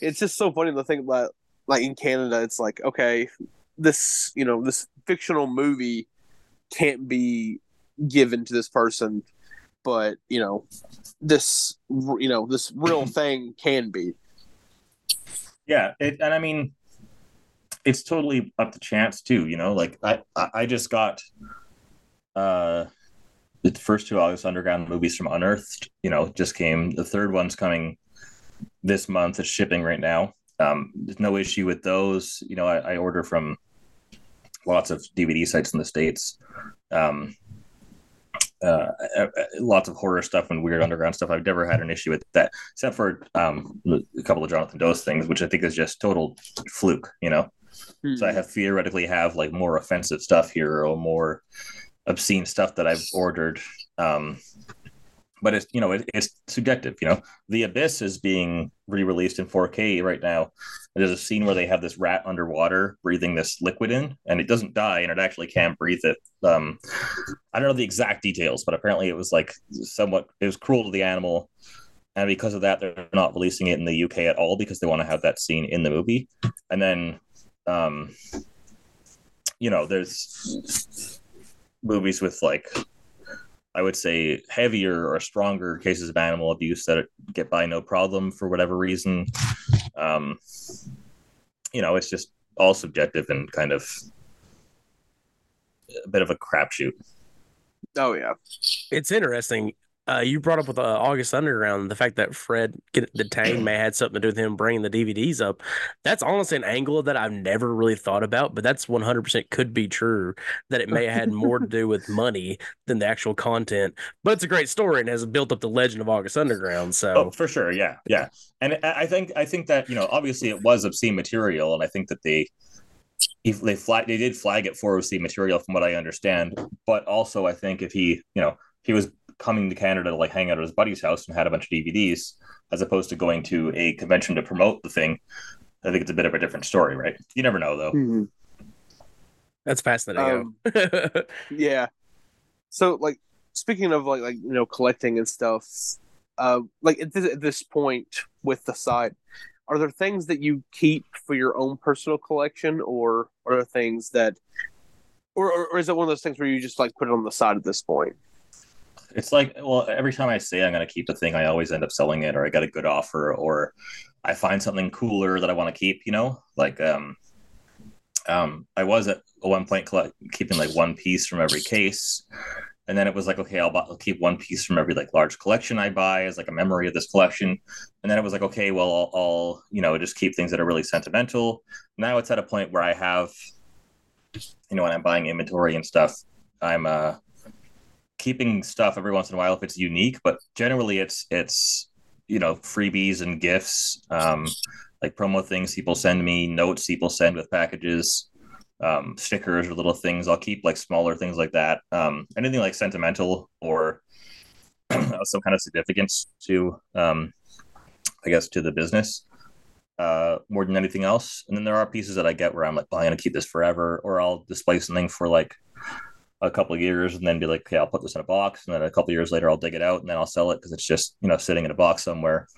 it's just so funny to think about like in canada it's like okay this you know this fictional movie can't be given to this person, but you know, this you know this real thing can be. Yeah, it, and I mean, it's totally up to chance too. You know, like I I just got uh the first two August Underground movies from Unearthed. You know, just came. The third one's coming this month. It's shipping right now. Um, there's no issue with those. You know, I, I order from lots of DVD sites in the states. Um, uh, uh, lots of horror stuff and weird underground stuff. I've never had an issue with that, except for um, a couple of Jonathan Doe's things, which I think is just total fluke. You know, Hmm. so I have theoretically have like more offensive stuff here or more obscene stuff that I've ordered. Um, but it's you know it, it's subjective. You know, The Abyss is being re-released in 4K right now. There's a scene where they have this rat underwater breathing this liquid in, and it doesn't die, and it actually can't breathe it. Um, I don't know the exact details, but apparently it was like somewhat it was cruel to the animal, and because of that, they're not releasing it in the UK at all because they want to have that scene in the movie. And then, um, you know, there's movies with like I would say heavier or stronger cases of animal abuse that get by no problem for whatever reason. Um, you know, it's just all subjective and kind of a bit of a crapshoot. Oh yeah. It's interesting. Uh, you brought up with uh, August Underground the fact that Fred get detained may had something to do with him bringing the DVDs up. That's honestly an angle that I've never really thought about, but that's 100% could be true. That it may have had more to do with money than the actual content. But it's a great story and has built up the legend of August Underground. So Oh, for sure, yeah, yeah. And I think I think that you know obviously it was obscene material, and I think that they they flag they did flag it for obscene material from what I understand. But also, I think if he you know he was coming to Canada to like hang out at his buddy's house and had a bunch of DVDs as opposed to going to a convention to promote the thing. I think it's a bit of a different story, right? You never know, though. Mhm. that's fascinating. Um, Yeah. So like speaking of like like you know collecting and stuff, uh, like at this, at this point with the site, are there things that you keep for your own personal collection, or are there things that, or, or, or is it one of those things where you just like put it on the side at this point? It's like, well, every time I say I'm going to keep the thing, I always end up selling it, or I get a good offer, or I find something cooler that I want to keep. You know, like um, um, I was at one point keeping like one piece from every case, and then it was like, okay, I'll, I'll keep one piece from every like large collection I buy as like a memory of this collection, and then it was like, okay, well, I'll, I'll you know just keep things that are really sentimental. Now it's at a point where I have, you know, when I'm buying inventory and stuff, I'm uh keeping stuff every once in a while if it's unique, but generally it's it's you know freebies and gifts, um, like promo things people send me, notes people send with packages, um, stickers or little things. I'll keep like smaller things like that. Um, anything like sentimental or some kind of significance to, um, I guess, to the business. Uh, more than anything else, and then there are pieces that I get where I'm like, well, I'm gonna keep this forever, or I'll display something for like a couple of years and then be like, okay, I'll put this in a box. And then a couple of years later, I'll dig it out and then I'll sell it because it's just, you know, sitting in a box somewhere.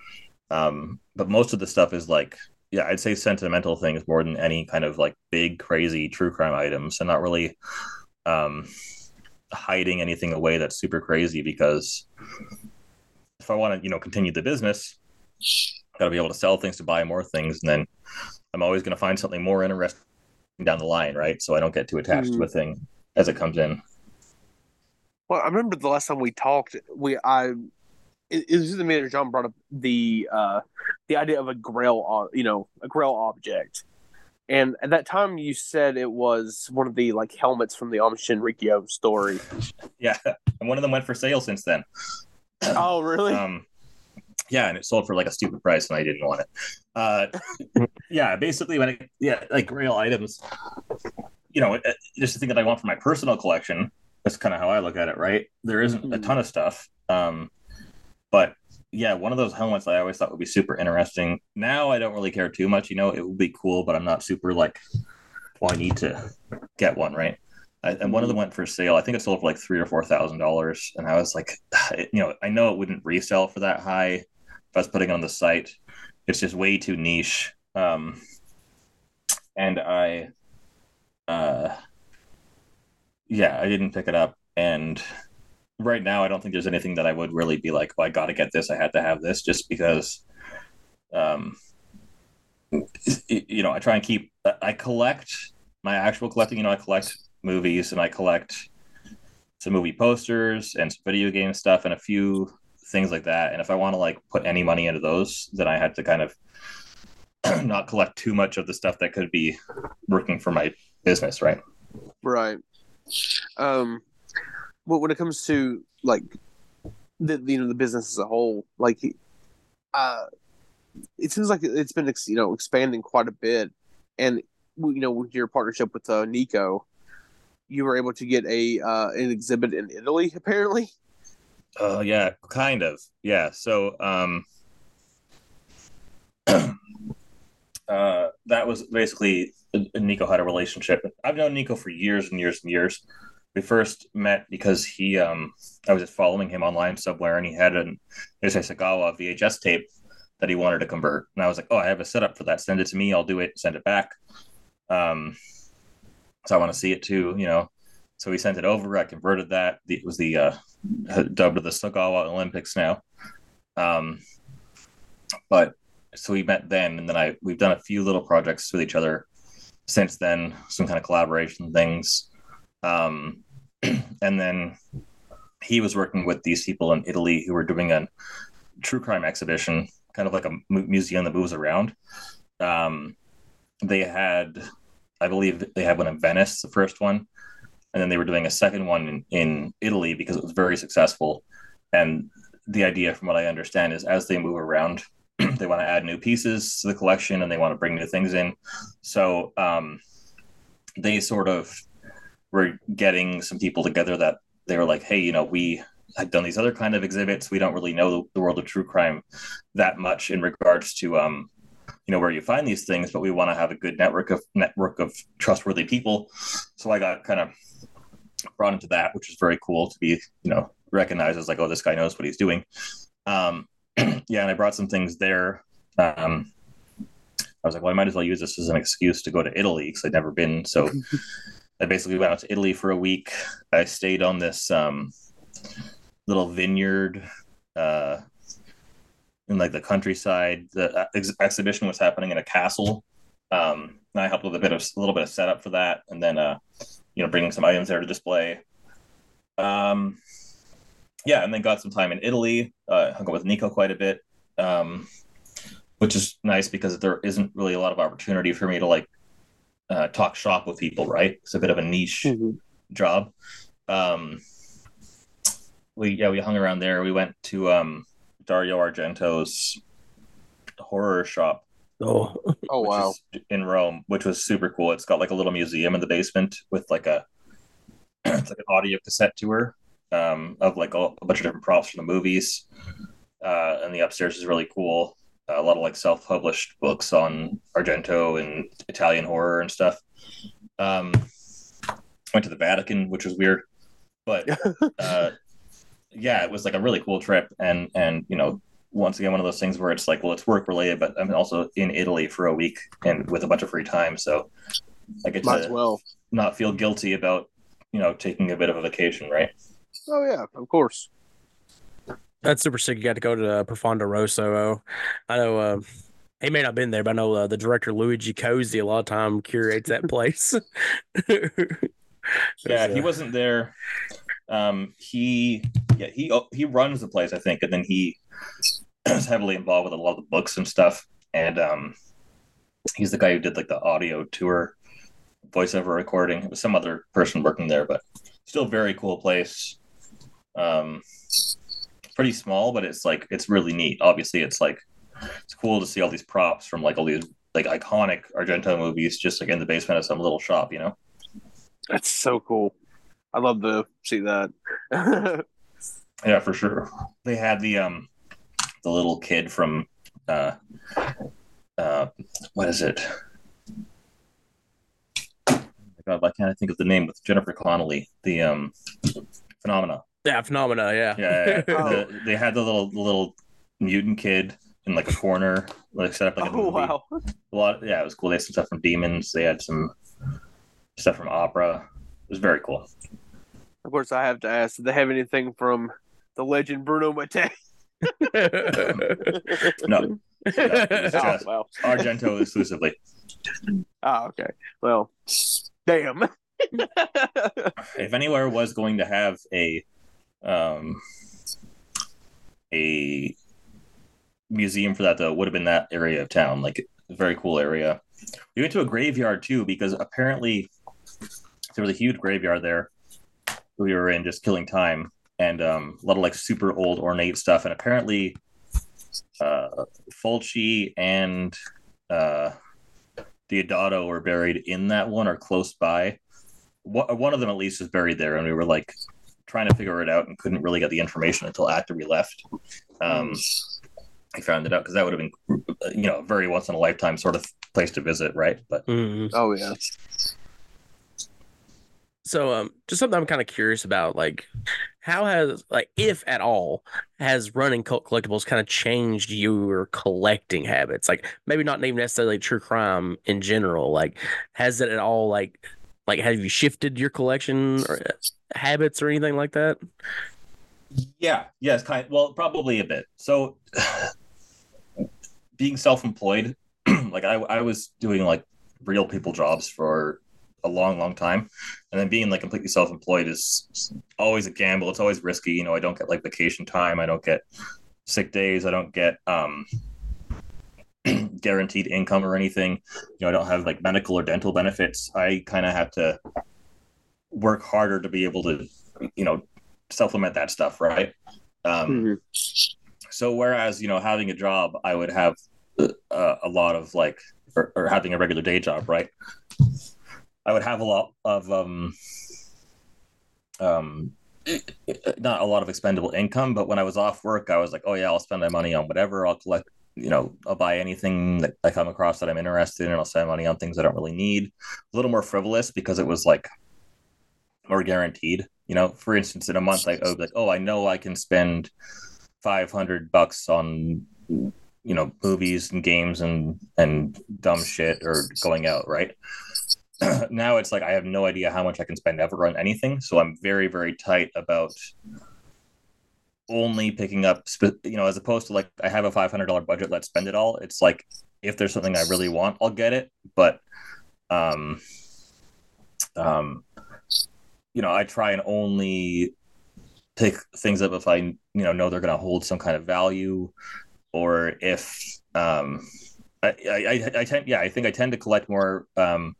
Um, but most of the stuff is like, yeah, I'd say sentimental things more than any kind of like big, crazy true crime items and not really um, hiding anything away that's super crazy because if I want to, you know, continue the business, got to be able to sell things to buy more things. And then I'm always going to find something more interesting down the line, right? So I don't get too attached to a thing as it comes in. Well, I remember the last time we talked, we I it, it was the minute John brought up the uh the idea of a grail, uh, you know, a grail object. And at that time, you said it was one of the like helmets from the Aum Shinrikyo story. Yeah, and one of them went for sale since then. Oh, really? Um, yeah, and it sold for like a stupid price, and I didn't want it. Uh, yeah, basically, when it, yeah, like grail items, you know, just the thing that I want for my personal collection. That's kind of how I look at it, right? There isn't a ton of stuff, um, but yeah, one of those helmets I always thought would be super interesting. Now I don't really care too much. You know, it would be cool, but I'm not super like, well, I need to get one, right? I, and one of them went for sale. I think it sold for like three or four thousand dollars, and I was like, you know, I know it wouldn't resell for that high if I was putting it on the site. It's just way too niche. Um, and I, uh, yeah, I didn't pick it up, and right now I don't think there's anything that I would really be like, "Oh, I got to get this. I had to have this," just because. Um, you know, I try and keep. I collect my actual collecting. You know, I collect movies and I collect some movie posters and some video game stuff and a few things like that. And if I want to like put any money into those, then I had to kind of not collect too much of the stuff that could be working for my business, right? Right. Um, but when it comes to like the you know the business as a whole, like uh, it seems like it's been ex- you know expanding quite a bit, and you know with your partnership with uh, Nico, you were able to get a uh, an exhibit in Italy apparently. Uh, yeah, kind of. Yeah. So, um, uh, that was basically Nico had a relationship. I've known Nico for years and years and years. We first met because he, um, I was just following him online somewhere, and he had an Issei Sagawa VHS tape that he wanted to convert, and I was like, "Oh, I have a setup for that. Send it to me. I'll do it. Send it back." Um, so I want to see it too, you know. So we sent it over. I converted that. It was the uh, dubbed the Sagawa Olympics now. Um, but so we met then, and then I we've done a few little projects with each other since then, some kind of collaboration things. Um, and then he was working with these people in Italy who were doing a true crime exhibition, kind of like a museum that moves around. Um, they had, I believe, they had one in Venice, the first one, and then they were doing a second one in, in Italy because it was very successful. And the idea, from what I understand, is as they move around, they want to add new pieces to the collection and they want to bring new things in. So um, they sort of were getting some people together that they were like, hey, you know, we had done these other kind of exhibits. We don't really know the world of true crime that much in regards to um, you know where you find these things, but we want to have a good network of network of trustworthy people. So I got kind of brought into that, which is very cool to be you know recognized as like, oh, this guy knows what he's doing. Um, yeah, and I brought some things there. Um, I was like, well, I might as well use this as an excuse to go to Italy because I'd never been. So I basically went out to Italy for a week. I stayed on this um, little vineyard uh, in like the countryside. The ex- exhibition was happening in a castle. Um, and I helped with a bit of a little bit of setup for that, and then uh, you know bringing some items there to display. Um, yeah, and then got some time in Italy. Uh, hung out with Nico quite a bit, um, which is nice because there isn't really a lot of opportunity for me to like uh, talk shop with people. Right, it's a bit of a niche mm-hmm. job. Um, we yeah we hung around there. We went to um, Dario Argento's horror shop. Oh, oh wow! In Rome, which was super cool. It's got like a little museum in the basement with like a it's like an audio cassette tour um, of like a, a, bunch of different props from the movies. Uh, and the upstairs is really cool. Uh, a lot of like self-published books on Argento and Italian horror and stuff. Um, went to the Vatican, which was weird, but uh, yeah, it was like a really cool trip. And and you know, once again, one of those things where it's like, well, it's work related, but I'm also in Italy for a week and with a bunch of free time, so I get Might to well. not feel guilty about you know taking a bit of a vacation, right? Oh yeah, of course. That's super sick. You got to go to uh, Profondo Rosso. I know uh, he may not have been there, but I know uh, the director Luigi Cozzi a lot of time curates that place. yeah, he wasn't there. Um, he yeah he oh, he runs the place, I think, and then he is heavily involved with a lot of the books and stuff. And um, he's the guy who did like the audio tour voiceover recording. It was some other person working there, but still very cool place. Um, pretty small, but it's like it's really neat. Obviously, it's like it's cool to see all these props from like all these like iconic Argento movies just like in the basement of some little shop, you know. That's so cool. I'd love to see that. yeah, for sure. They had the um the little kid from uh uh what is it? God, why can't I think of the name with Jennifer Connelly? The um phenomena. Yeah, phenomena. Yeah. Yeah. yeah. oh. the, they had the little little mutant kid in like a corner, like set up like a oh, movie. wow. A lot. Yeah, it was cool. They had some stuff from Demons. They had some stuff from Opera. It was very cool. Of course, I have to ask: Did they have anything from the legend Bruno Mattei? No, it's oh, just well. Argento exclusively. Oh, okay. Well, damn. If anywhere was going to have a um a museum for that, though, would have been that area of town. Like a very cool area. We went to a graveyard too because apparently there was a huge graveyard there. We were in just killing time and um, a lot of like super old ornate stuff. And apparently, uh, Fulci and uh, Deodato were buried in that one or close by. One of them at least is buried there, and we were like trying to figure it out and couldn't really get the information until after we left. Um, I found it out because that would have been, you know, a very once in a lifetime sort of place to visit, right? But Mhm. oh yeah. So, um, just something I'm kind of curious about, like, how has, like, if at all, has running cult collectibles kind of changed your collecting habits? Like, maybe not even necessarily true crime in general. Like, has it at all, like, like, have you shifted your collection or uh, habits or anything like that? Yeah, yes, kind well, probably a bit. So being self-employed, like I, I was doing like real people jobs for a long, long time. And then being like completely self-employed is always a gamble. It's always risky. You know, I don't get like vacation time. I don't get sick days. I don't get um guaranteed income or anything. You know, I don't have like medical or dental benefits. I kind of have to work harder to be able to, you know, supplement that stuff, right? Um, Mhm. so whereas you know having a job, I would have uh, a lot of like, or, or having a regular day job, right? I would have a lot of um, um, not a lot of expendable income, but when I was off work, I was like, oh yeah, I'll spend my money on whatever. I'll collect, you know, I'll buy anything that I come across that I'm interested in, and I'll spend money on things I don't really need. A little more frivolous because it was like more guaranteed. You know, for instance, in a month, I, be like, oh, I know I can spend five hundred bucks on you know movies and games and and dumb shit or going out, right? now it's like I have no idea how much I can spend ever on anything, so I'm very very tight about only picking up, you know, as opposed to like I have a five hundred dollar budget, let's spend it all. It's like if there's something I really want, I'll get it, but um, um, you know, I try and only pick things up if I you know know they're going to hold some kind of value, or if um, I, I I tend yeah I think I tend to collect more um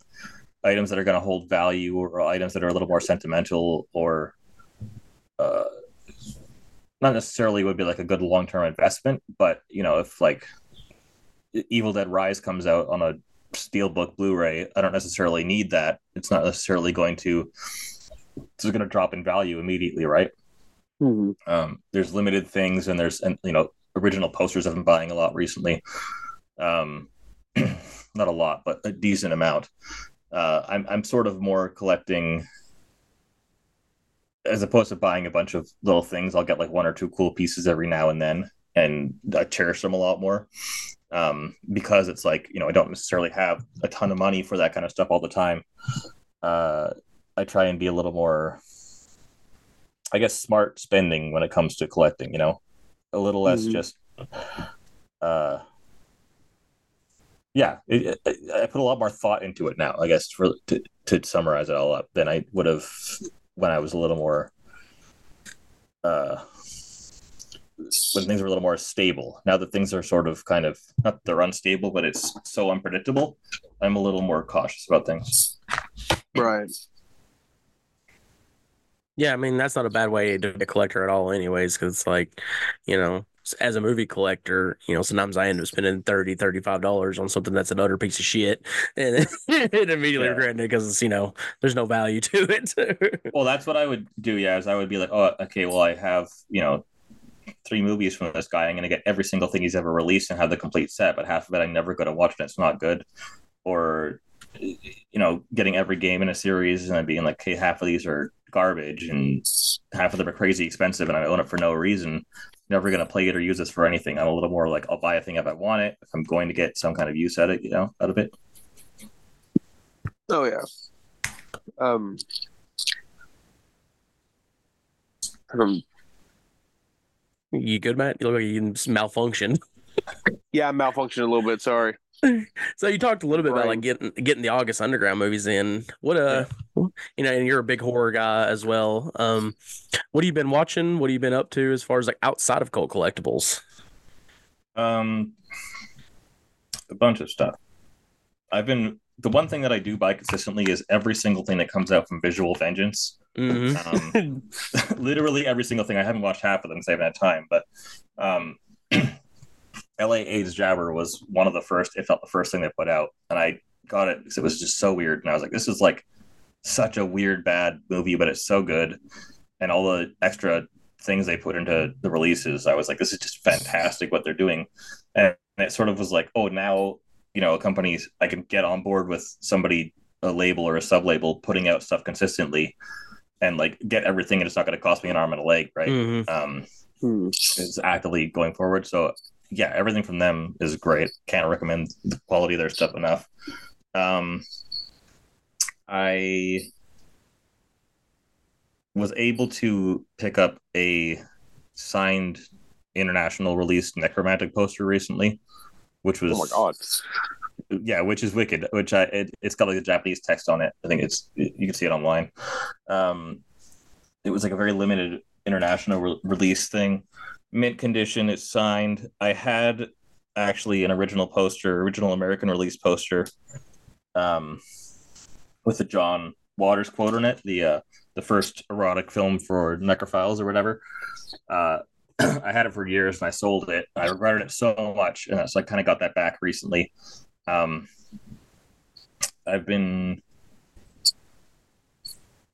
items that are going to hold value or items that are a little more sentimental or uh not necessarily would be like a good long term investment, but you know if like Evil Dead Rise comes out on a steelbook Blu-ray, I don't necessarily need that. It's not necessarily going to it's going to drop in value immediately, right? Mhm. Um, there's limited things, and there's and you know original posters I've been buying a lot recently. Um, not a lot, but a decent amount. Uh, I'm I'm sort of more collecting as opposed to buying a bunch of little things. I'll get like one or two cool pieces every now and then, and I cherish them a lot more. Um, because it's like you know I don't necessarily have a ton of money for that kind of stuff all the time. Uh, I try and be a little more I guess smart spending when it comes to collecting, you know, a little less Mhm. just, uh, yeah, it, it, I put a lot more thought into it now, I guess, for to, to summarize it all up than I would have when I was a little more, uh, when things were a little more stable. Now that things are sort of kind of not they're unstable, but it's so unpredictable. I'm a little more cautious about things. Right. Yeah, I mean that's not a bad way to be a collector at all, anyways. Because it's like, you know, s- as a movie collector, you know, sometimes I end up spending 30 dollars on something that's an utter piece of shit, and it immediately Yeah. regretting it because it's you know there's no value to it. Well, that's what I would do. Yeah, is I would be like, oh, okay, well, I have you know three movies from this guy. I'm gonna get every single thing he's ever released and have the complete set, but half of it I'm never gonna watch and it's not good. Or you know, getting every game in a series and then being like, okay, half of these are garbage and half of them are crazy expensive and I own it for no reason never going to play it or use this for anything. I'm a little more like I'll buy a thing if I want it. If I'm going to get some kind of use out of it, you know, out of it. Oh yeah. Um. um you good, Matt? You look like you malfunction. yeah, I malfunctioned a little bit. Sorry. So you talked a little bit about like getting getting the August Underground movies in. What uh, you know, and you're a big horror guy as well. Um, what have you been watching? What have you been up to as far as like outside of cult collectibles? Um, a bunch of stuff. I've been the one thing that I do buy consistently is every single thing that comes out from Visual Vengeance. hmm Um, literally every single thing. I haven't watched half of them because I haven't had time, but um, LA AIDS Jabber was one of the first, if not the first thing they put out, and I got it because it was just so weird, and I was like, this is like such a weird bad movie, but it's so good, and all the extra things they put into the releases, I was like, this is just fantastic what they're doing, and it sort of was like, oh, now you know, a company I can get on board with somebody a label or a sub label putting out stuff consistently and like get everything and it's not going to cost me an arm and a leg right? Hmm um Hmm. is actively going forward so yeah everything from them is great can't recommend the quality of their stuff enough um i was able to pick up a signed international release Nekromantik poster recently which was Oh my god. yeah, which is wicked. Which I it, it's got like a Japanese text on it. I think it's you can see it online. Um, it was like a very limited international re- release thing, mint condition. It's signed. I had actually an original poster, original American release poster, um, with the John Waters quote on it. The uh, the first erotic film for necrophiles or whatever. Uh, I had it for years and I sold it. I regretted it so much, and so I kind of got that back recently. Um, I've been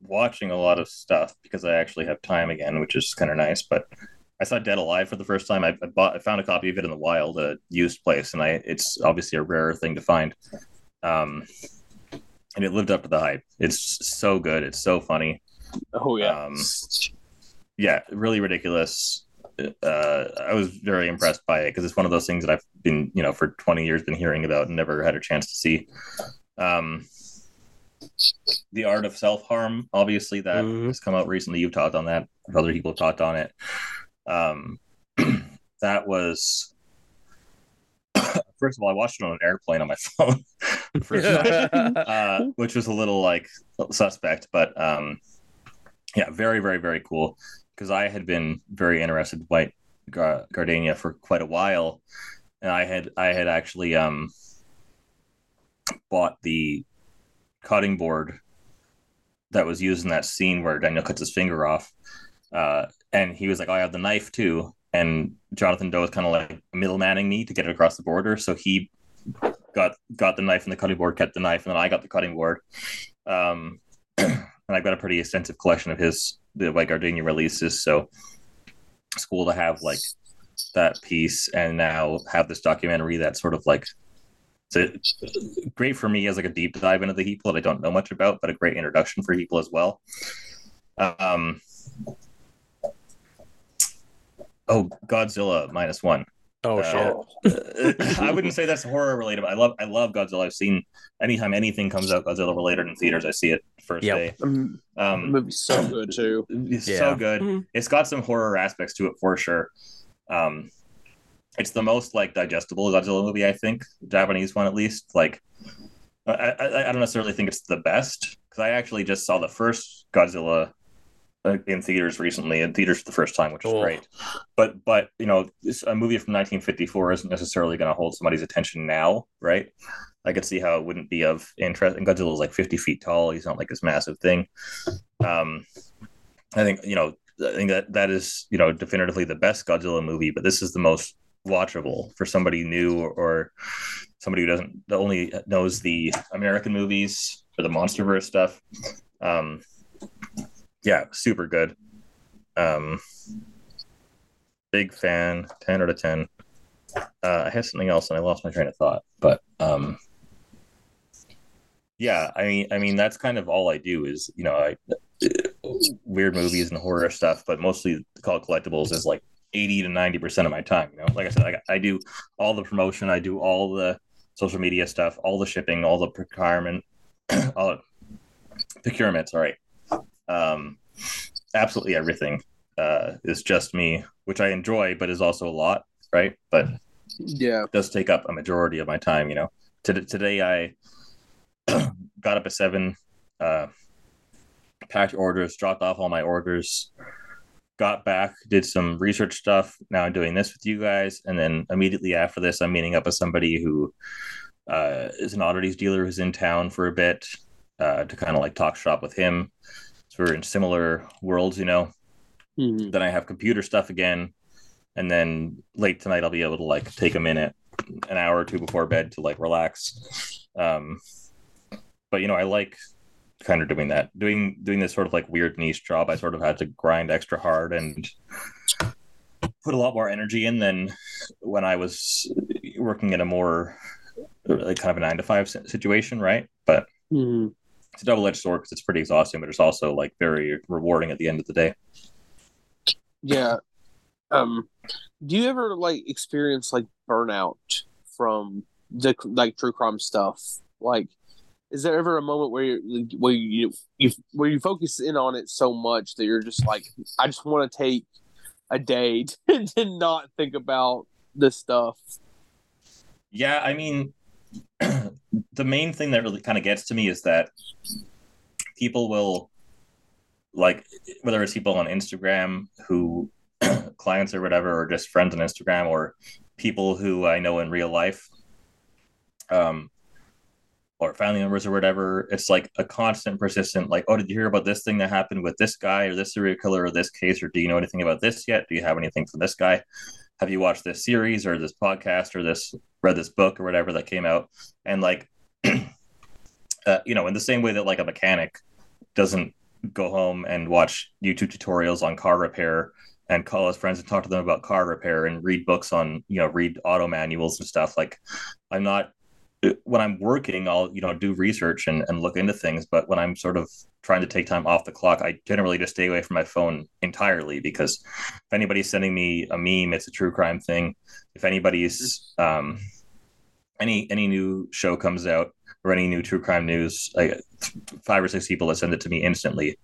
watching a lot of stuff because I actually have time again, which is kind of nice. But I saw Dead Alive for the first time. I, I bought, I found a copy of it in the wild, a used place, and I it's obviously a rarer thing to find. Um, and it lived up to the hype. It's so good. It's so funny. Oh yeah. Um, yeah, really ridiculous. Uh, I was very impressed by it because it's one of those things that I've been, you know, for 20 years been hearing about and never had a chance to see. Um, the art of self harm, obviously, that Mhm. has come out recently. You've talked on that. Other people have talked on it. Um, that was. First of all, I watched it on an airplane on my phone, uh, which was a little like suspect, but um, yeah, very, very, very cool. Because I had been very interested in white gar- gardenia for quite a while, and I had I had actually um, bought the cutting board that was used in that scene where Daniel cuts his finger off, uh, and he was like, oh, "I have the knife too." And Jonathan Doe was kind of like middlemaning me to get it across the border, so he got got the knife and the cutting board, kept the knife, and then I got the cutting board. Um, and I've got a pretty extensive collection of his the White Gardenia releases, so it's cool to have like that piece and now have this documentary that sort of like so great for me as like a deep dive into the Heaple that I don't know much about, but a great introduction for Heaple as well. Um, oh, Godzilla minus one. oh Uh, shit. I wouldn't say that's horror related, but I love I love Godzilla. I've seen anytime anything comes out Godzilla related in theaters, I see it first Yep. day. Um, the Um, movie's so good too. it's Yeah. so good. Mhm. It's got some horror aspects to it for sure. Um, it's the most like digestible Godzilla movie, I think, Japanese one at least. Like, I, I, I don't necessarily think it's the best because I actually just saw the first Godzilla uh, in theaters recently, in theaters for the first time, which is Cool. great. But but you know, this, a movie from 1954 isn't necessarily going to hold somebody's attention now, right? I could see how it wouldn't be of interest. And Godzilla's like 50 feet tall. He's not like this massive thing. Um, I think you know, I think that that is you know definitively the best Godzilla movie, but this is the most watchable for somebody new or, or somebody who doesn't only knows the American movies or the MonsterVerse stuff. Um, yeah, super good. Um, big fan, ten out of ten. Uh, I had something else and I lost my train of thought, but um, yeah, I mean, I mean that's kind of all I do is you know I weird movies and horror stuff, but mostly Cult Collectibles is like eighty to ninety percent of my time. You know, like I said, I, I do all the promotion, I do all the social media stuff, all the shipping, all the procurement, all procurement. Sorry, um, absolutely everything. uh, is just me, which I enjoy, but is also a lot, right? But Yeah. it does take up a majority of my time. You know, Tod- today I got up at seven, uh, packed orders, dropped off all my orders, got back, did some research stuff. Now I'm doing this with you guys, and then immediately after this, I'm meeting up with somebody who uh, is an oddities dealer who's in town for a bit uh, to kind of like talk shop with him. So we're in similar worlds, you know. Mhm. Then I have computer stuff again, and then late tonight I'll be able to like take a minute, an hour or two before bed to like relax. Um, but you know, I like kind of doing that, doing doing this sort of like weird niche job. I sort of had to grind extra hard and put a lot more energy in than when I was working in a more like kind of a nine to five situation, right? But Mhm. It's a double edged sword because it's pretty exhausting, but it's also like very rewarding at the end of the day. Yeah. Um, do you ever like experience like burnout from the like true crime stuff? Like, is there ever a moment where you where you, you where you focus in on it so much that you're just like, I just want to take a day to, to not think about this stuff? Yeah, I mean, the main thing that really kind of gets to me is that people will, like, whether it's people on Instagram who, clients or whatever, or just friends on Instagram, or people who I know in real life, um, or family members or whatever, it's like a constant, persistent, like, oh, did you hear about this thing that happened with this guy or this serial killer or this case, or do you know anything about this yet? Do you have anything from this guy? Have you watched this series or this podcast or this read this book or whatever that came out? And like, uh, you know, in the same way that like a mechanic doesn't go home and watch YouTube tutorials on car repair and call his friends and talk to them about car repair and read books on, you know, read auto manuals and stuff. Like, I'm not when I'm working, I'll you know do research and, and look into things. But when I'm sort of trying to take time off the clock, I generally just stay away from my phone entirely because if anybody's sending me a meme, it's a true crime thing. If anybody's um, any any new show comes out or any new true crime news, I five or six people that send it to me instantly.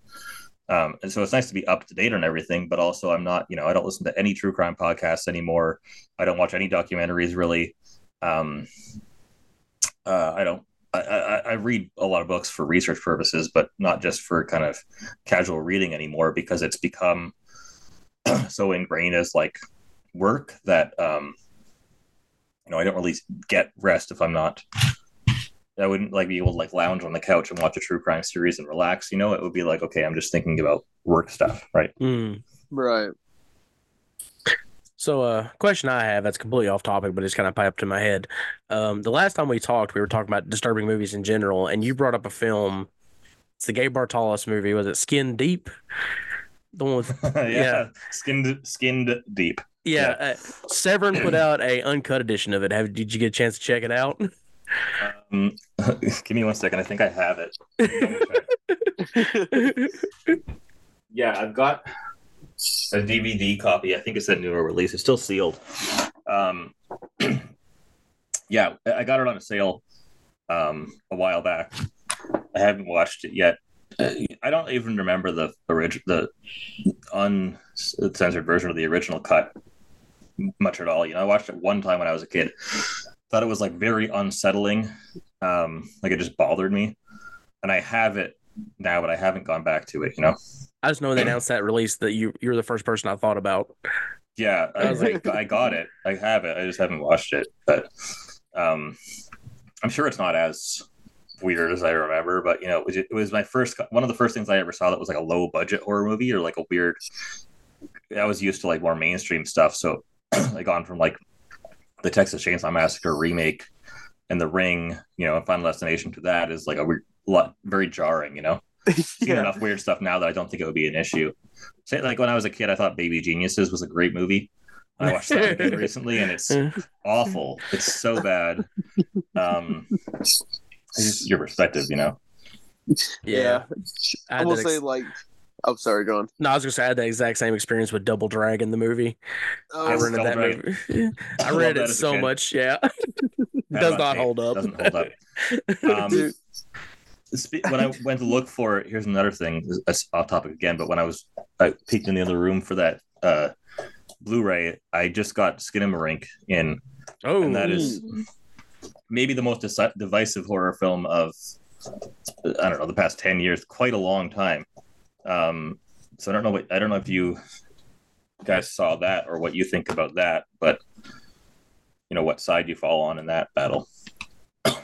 Um, and so it's nice to be up to date on everything, but also I'm not, you know, I don't listen to any true crime podcasts anymore. I don't watch any documentaries really. Um, uh, I don't. I, I, I read a lot of books for research purposes, but not just for kind of casual reading anymore because it's become so ingrained as like work that um, you know I don't really get rest if I'm not. I wouldn't like be able to like lounge on the couch and watch a true crime series and relax. You know, it would be like okay, I'm just thinking about work stuff, right? Mm. Right. So, uh, question I have that's completely off topic, but it's kind of piped in my head. Um, the last time we talked, we were talking about disturbing movies in general, and you brought up a film. It's the Gabe Bartalos movie. Was it Skin Deep? The one with yeah. Yeah. skinned skinned deep. yeah. Uh, Severin put out a uncut edition of it. Have did you get a chance to check it out? Um, give me one second. I think I have it. Yeah, I've got a DVD copy. I think it's a newer release. It's still sealed. Um, yeah, I got it on a sale um, a while back. I haven't watched it yet. I don't even remember the original, the uncensored version of the original cut much at all. You know, I watched it one time when I was a kid. Thought it was like very unsettling. Um, like it just bothered me, and I have it now, but I haven't gone back to it. You know. I just know they announced that release that you you're the first person I thought about. Yeah, I, was like, I got it. I have it. I just haven't watched it, but um, I'm sure it's not as weird as I remember. But you know, it was, it was my first one of the first things I ever saw that was like a low budget horror movie or like a weird. I was used to like more mainstream stuff, so I gone from like the Texas Chainsaw Massacre remake and The Ring, you know, and Final Destination to that is like a weird, lot very jarring, you know seen yeah. enough weird stuff now that I don't think it would be an issue. Say, like when I was a kid, I thought Baby Geniuses was a great movie. I watched that again recently, and it's awful. It's so bad. Um, just your perspective, you know. Yeah. I I will that say ex- like. Oh, sorry, go on. no, I was gonna say I had the exact same experience with Double Dragon, the movie. I Oh, rented Double that Dragon. movie. I I read it so much. Yeah, does not tape. hold up. Doesn't hold up. Um, Dude. spe- when I went to look for it, here's another thing. Off topic again, but when I was I peeked in the other room for that uh, Blu-ray, I just got Skin and Skinamarink in, Oh, and that is maybe the most deci- divisive horror film of I don't know the past ten years. Quite a long time. Um, so I don't know what I don't know if you guys saw that or what you think about that, but you know what side you fall on in that battle.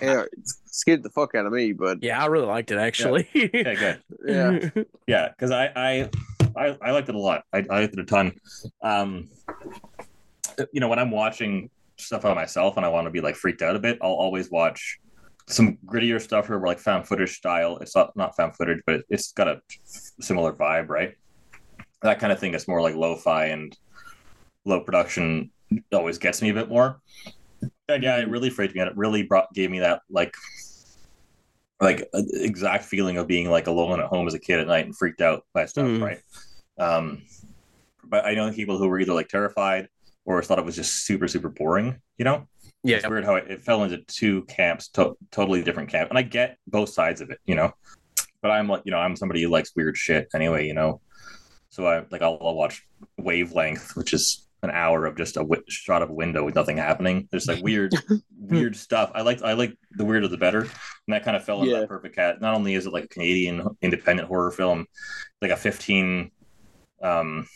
Yeah, it scared the fuck out of me, but yeah, I really liked it actually. Okay, good. yeah, Yeah, because I, I I I liked it a lot. I, I liked it a ton. Um, you know, when I'm watching stuff on myself and I want to be like freaked out a bit, I'll always watch some grittier stuff or like found footage style. It's not not found footage, but it, it's got a similar vibe, right? That kind of thing is more like lo-fi and low production. Always gets me a bit more. And yeah, it really freaked me out. It really brought gave me that like like uh, exact feeling of being like alone at home as a kid at night and freaked out by stuff, Mhm. right? Um, but I know people who were either like terrified or thought it was just super super boring. You know, yeah, it's weird how it, it fell into two camps, to- totally different camps, and I get both sides of it. You know, but I'm like you know I'm somebody who likes weird shit anyway. You know, so I like I'll, I'll watch Wavelength, which is an hour of just a w- shot of a window with nothing happening. There's like weird, weird stuff. I like I like the weirder the better, and that kind of fell into Yeah. that perfect cat. Not only is it like a Canadian independent horror film, like a fifteen um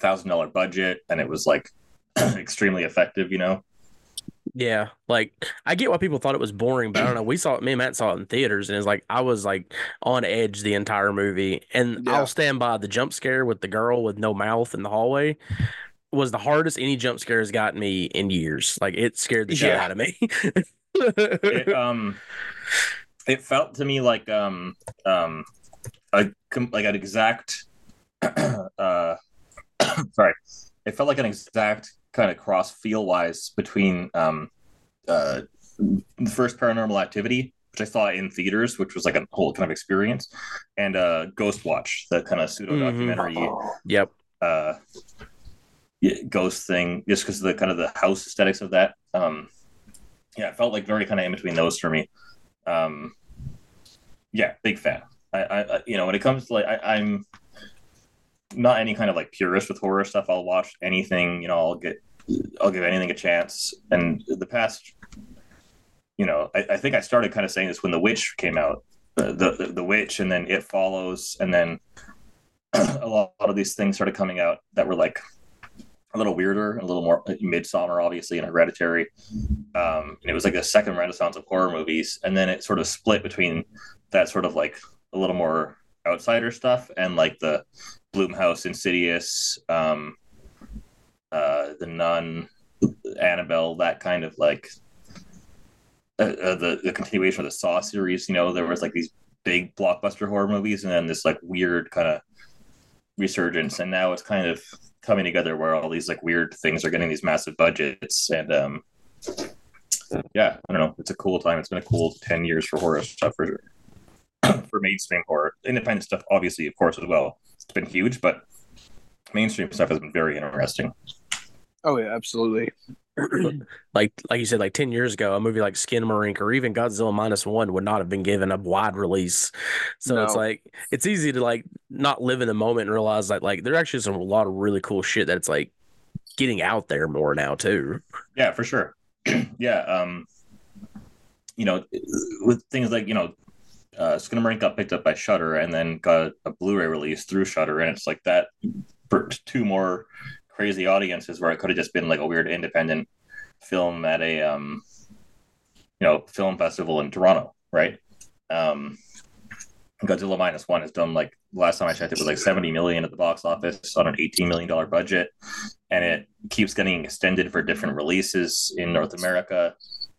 thousand dollar budget, and it was like extremely effective. You know, yeah. Like I get why people thought it was boring, but I don't know. We saw it. Me and Matt saw it in theaters, and it's like I was like on edge the entire movie. And Yeah. I'll stand by the jump scare with the girl with no mouth in the hallway was the hardest any jump scare has gotten me in years. Like it scared the shit Yeah. out of me. it, um it felt to me like um um a com- like an exact uh sorry it felt like an exact kind of cross feel wise between um uh the first paranormal activity which i saw in theaters which was like a whole kind of experience and uh ghost watch the kind of pseudo documentary yep. uh ghost thing just because of the kind of the house aesthetics of that. Um yeah it felt like very kind of in between those for me. Um yeah big fan. I, I you know when it comes to like I, i'm not any kind of like purist with horror stuff. I'll watch anything you know i'll get i'll give anything a chance. And the past you know i, I think i started kind of saying this when the witch came out. The, the the witch and then it follows and then a lot, of these things started coming out that were like a little weirder, a little more midsummer, obviously, and hereditary. Um, and it was like a second renaissance of horror movies. And then it sort of split between that sort of like a little more outsider stuff and like the Blumhouse, Insidious, um, uh, The Nun, Annabelle, that kind of like uh, uh, the, the continuation of the Saw series. You know, there was like these big blockbuster horror movies and then this like weird kind of resurgence and now it's kind of coming together where all these like weird things are getting these massive budgets. And um yeah i don't know. It's a cool time. It's been a cool 10 years for horror stuff for for mainstream horror independent stuff obviously of course as well. It's been huge but mainstream stuff has been very interesting. Oh yeah, absolutely. like like you said, like ten years ago, a movie like Skinamarink or even Godzilla minus one would not have been given a wide release. So it's like it's easy to like not live in the moment and realize that like there actually is a lot of really cool shit that's like getting out there more now too. yeah for sure yeah um you know with things like you know uh skinamarink got picked up by Shudder and then got a blu-ray release through Shudder and it's like that for two more crazy audiences where it could have just been like a weird independent film at a um you know film festival in toronto right um godzilla minus one has done like last time i checked it was like 70 million at the box office on an 18 million dollar budget and it keeps getting extended for different releases in North America.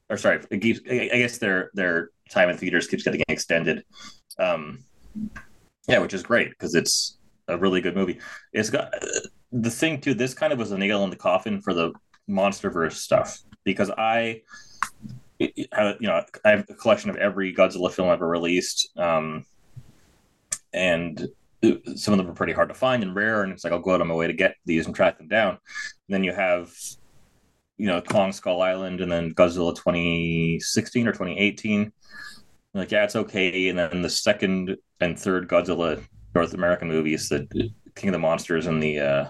Or sorry, it keeps. I guess their their time in theaters keeps getting extended. Um, yeah, which is great because it's a really good movie. It's got the thing too. This kind of was a nail in the coffin for the MonsterVerse stuff because I, you know, I have a collection of every Godzilla film ever released, um, and some of them are pretty hard to find and rare. And it's like I'll go out on my way to get these and track them down. then you have, you know, Kong Skull Island, and then Godzilla 2016 or 2018. like yeah, it's okay. And then the second and third Godzilla North American movies, the King of the Monsters and the uh,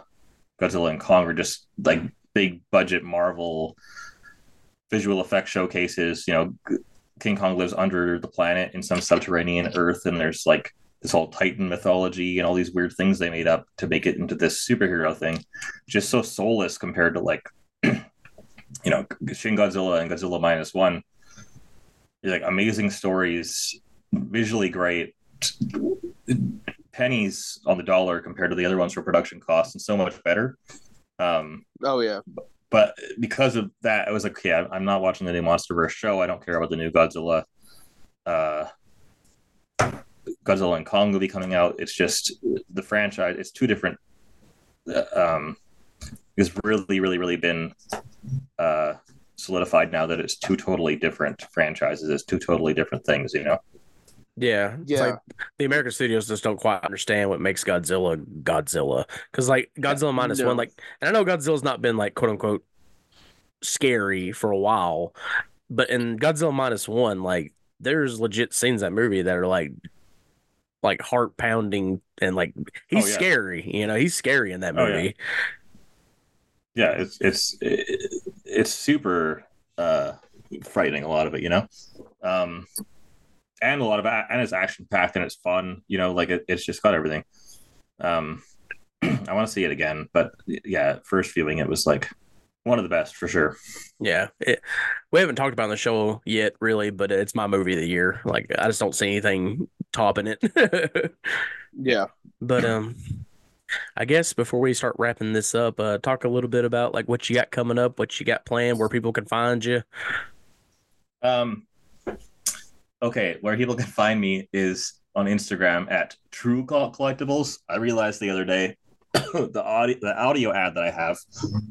Godzilla and Kong, are just like big budget Marvel visual effect showcases. You know, King Kong lives under the planet in some subterranean Earth, and there's like this whole Titan mythology and all these weird things they made up to make it into this superhero thing. Just so soulless compared to like, you know, Shin Godzilla and Godzilla minus one. Like amazing stories, visually great, pennies on the dollar compared to the other ones for production costs, and so much better. Um, Oh yeah. but because of that, I was like, yeah, I'm not watching the new MonsterVerse show. I don't care about the new Godzilla, uh, Godzilla and Kong movie coming out. It's just the franchise. It's two different. uh, Um, it's really, really, really been uh, solidified now that it's two totally different franchises. It's two totally different things. You know. Yeah, Yeah. like the American studios just don't quite understand what makes Godzilla Godzilla. Because like Godzilla minus no. one, like, and I know Godzilla's not been like quote unquote scary for a while, but in Godzilla minus one, like, there's legit scenes in that movie that are like, like heart pounding and like he's Oh, yeah. scary. You know, he's scary in that Oh, yeah. movie. yeah it's it's it's super uh frightening a lot of it you know um and a lot of and it's action packed and it's fun you know like it, it's just got everything um i want to see it again but yeah first viewing it was like one of the best for sure Yeah, it, we haven't talked about it on the show yet, really, but it's my movie of the year. Like, I just don't see anything topping it. Yeah. But um, I guess before we start wrapping this up, uh, talk a little bit about like what you got coming up, what you got planned, where people can find you. um okay where people can find me is on instagram at true Cult collectibles. I realized the other day the audio the audio ad that i have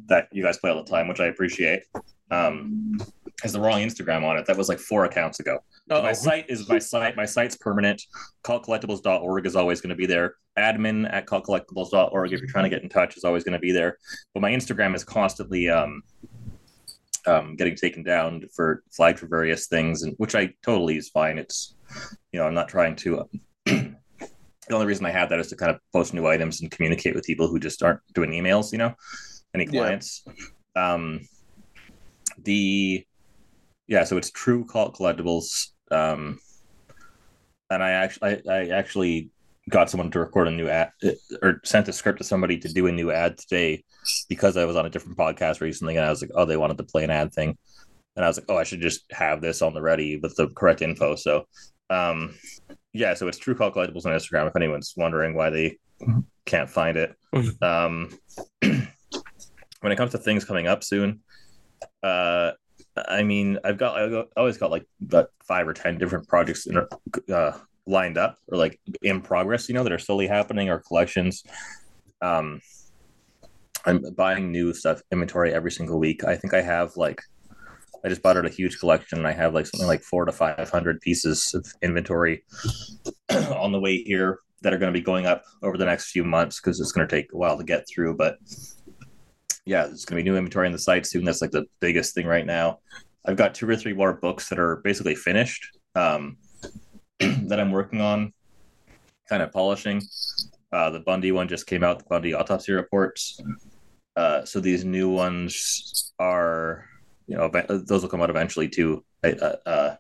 that you guys play all the time which i appreciate um has the wrong instagram on it. That was like four accounts ago. My site is my site my site's permanent. Cultcollectibles.org is always going to be there. Admin at cultcollectibles.org if you're trying to get in touch is always going to be there. But my instagram is constantly um um, getting taken down for flagged for various things, and which I totally is fine. It's you know I'm not trying to. the only reason I have that is to kind of post new items and communicate with people who just aren't doing emails. You know, any Yeah. clients. Um, the yeah, so it's True Cult Collectibles, um, and I actually I, I actually got someone to record a new ad or sent a script to somebody to do a new ad today because I was on a different podcast recently and I was like, oh, they wanted to play an ad thing. And I was like, oh, I should just have this on the ready with the correct info. So, um, yeah, so it's True Cult Collectibles on Instagram if anyone's wondering why they can't find it. um, when it comes to things coming up soon, uh, I mean, I've got, I always got like about five or 10 different projects in, uh, lined up or like in progress, you know, that are slowly happening or collections. Um, I'm buying new stuff inventory every single week. I think I have like I just bought out a huge collection and I have like something like four to five hundred pieces of inventory on the way here that are going to be going up over the next few months because it's going to take a while to get through. But yeah, there's going to be new inventory on the site soon. That's like the biggest thing right now. I've got two or three more books that are basically finished um, that I'm working on, kind of polishing. Uh, the Bundy one just came out, the Bundy autopsy reports. Uh, so these new ones are, you know, those will come out eventually too. I, uh, uh,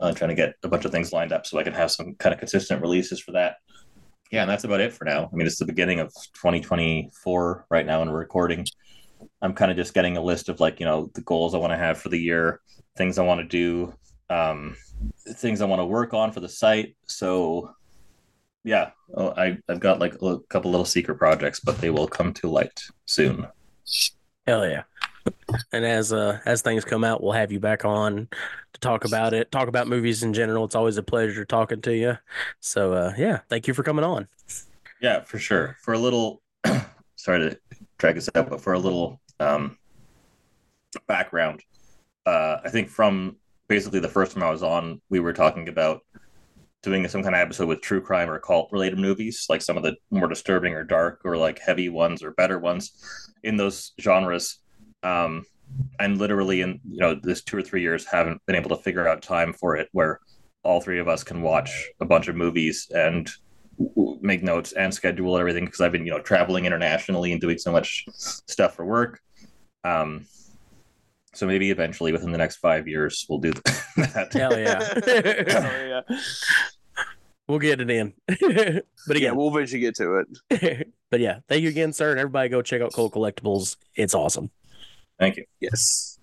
I'm trying to get a bunch of things lined up so I can have some kind of consistent releases for that. Yeah, and that's about it for now. I mean, it's the beginning of 2024 right now, and we're recording. I'm kind of just getting a list of like, you know, the goals I want to have for the year, things I want to do, um, things I want to work on for the site. So yeah, oh, I I've got like a couple little secret projects, but they will come to light soon. Hell yeah. And as uh as things come out, we'll have you back on to talk about it, talk about movies in general. It's always a pleasure talking to you. So uh yeah, thank you for coming on. Yeah, for sure. For a little, sorry to drag this out, but for a little um, background, uh, I think from basically the first time I was on, we were talking about doing some kind of episode with true crime or cult related movies, like some of the more disturbing or dark or like heavy ones or better ones in those genres. Um, and literally in you know this two or three years haven't been able to figure out time for it where all three of us can watch a bunch of movies and make notes and schedule everything because I've been you know traveling internationally and doing so much stuff for work. Um, so maybe eventually within the next five years we'll do that. Hell yeah. Oh, yeah. we'll get it in. but yeah, we'll eventually get to it. but yeah, thank you again, sir. And everybody go check out Cult Collectibles. It's awesome. Thank you. Yes.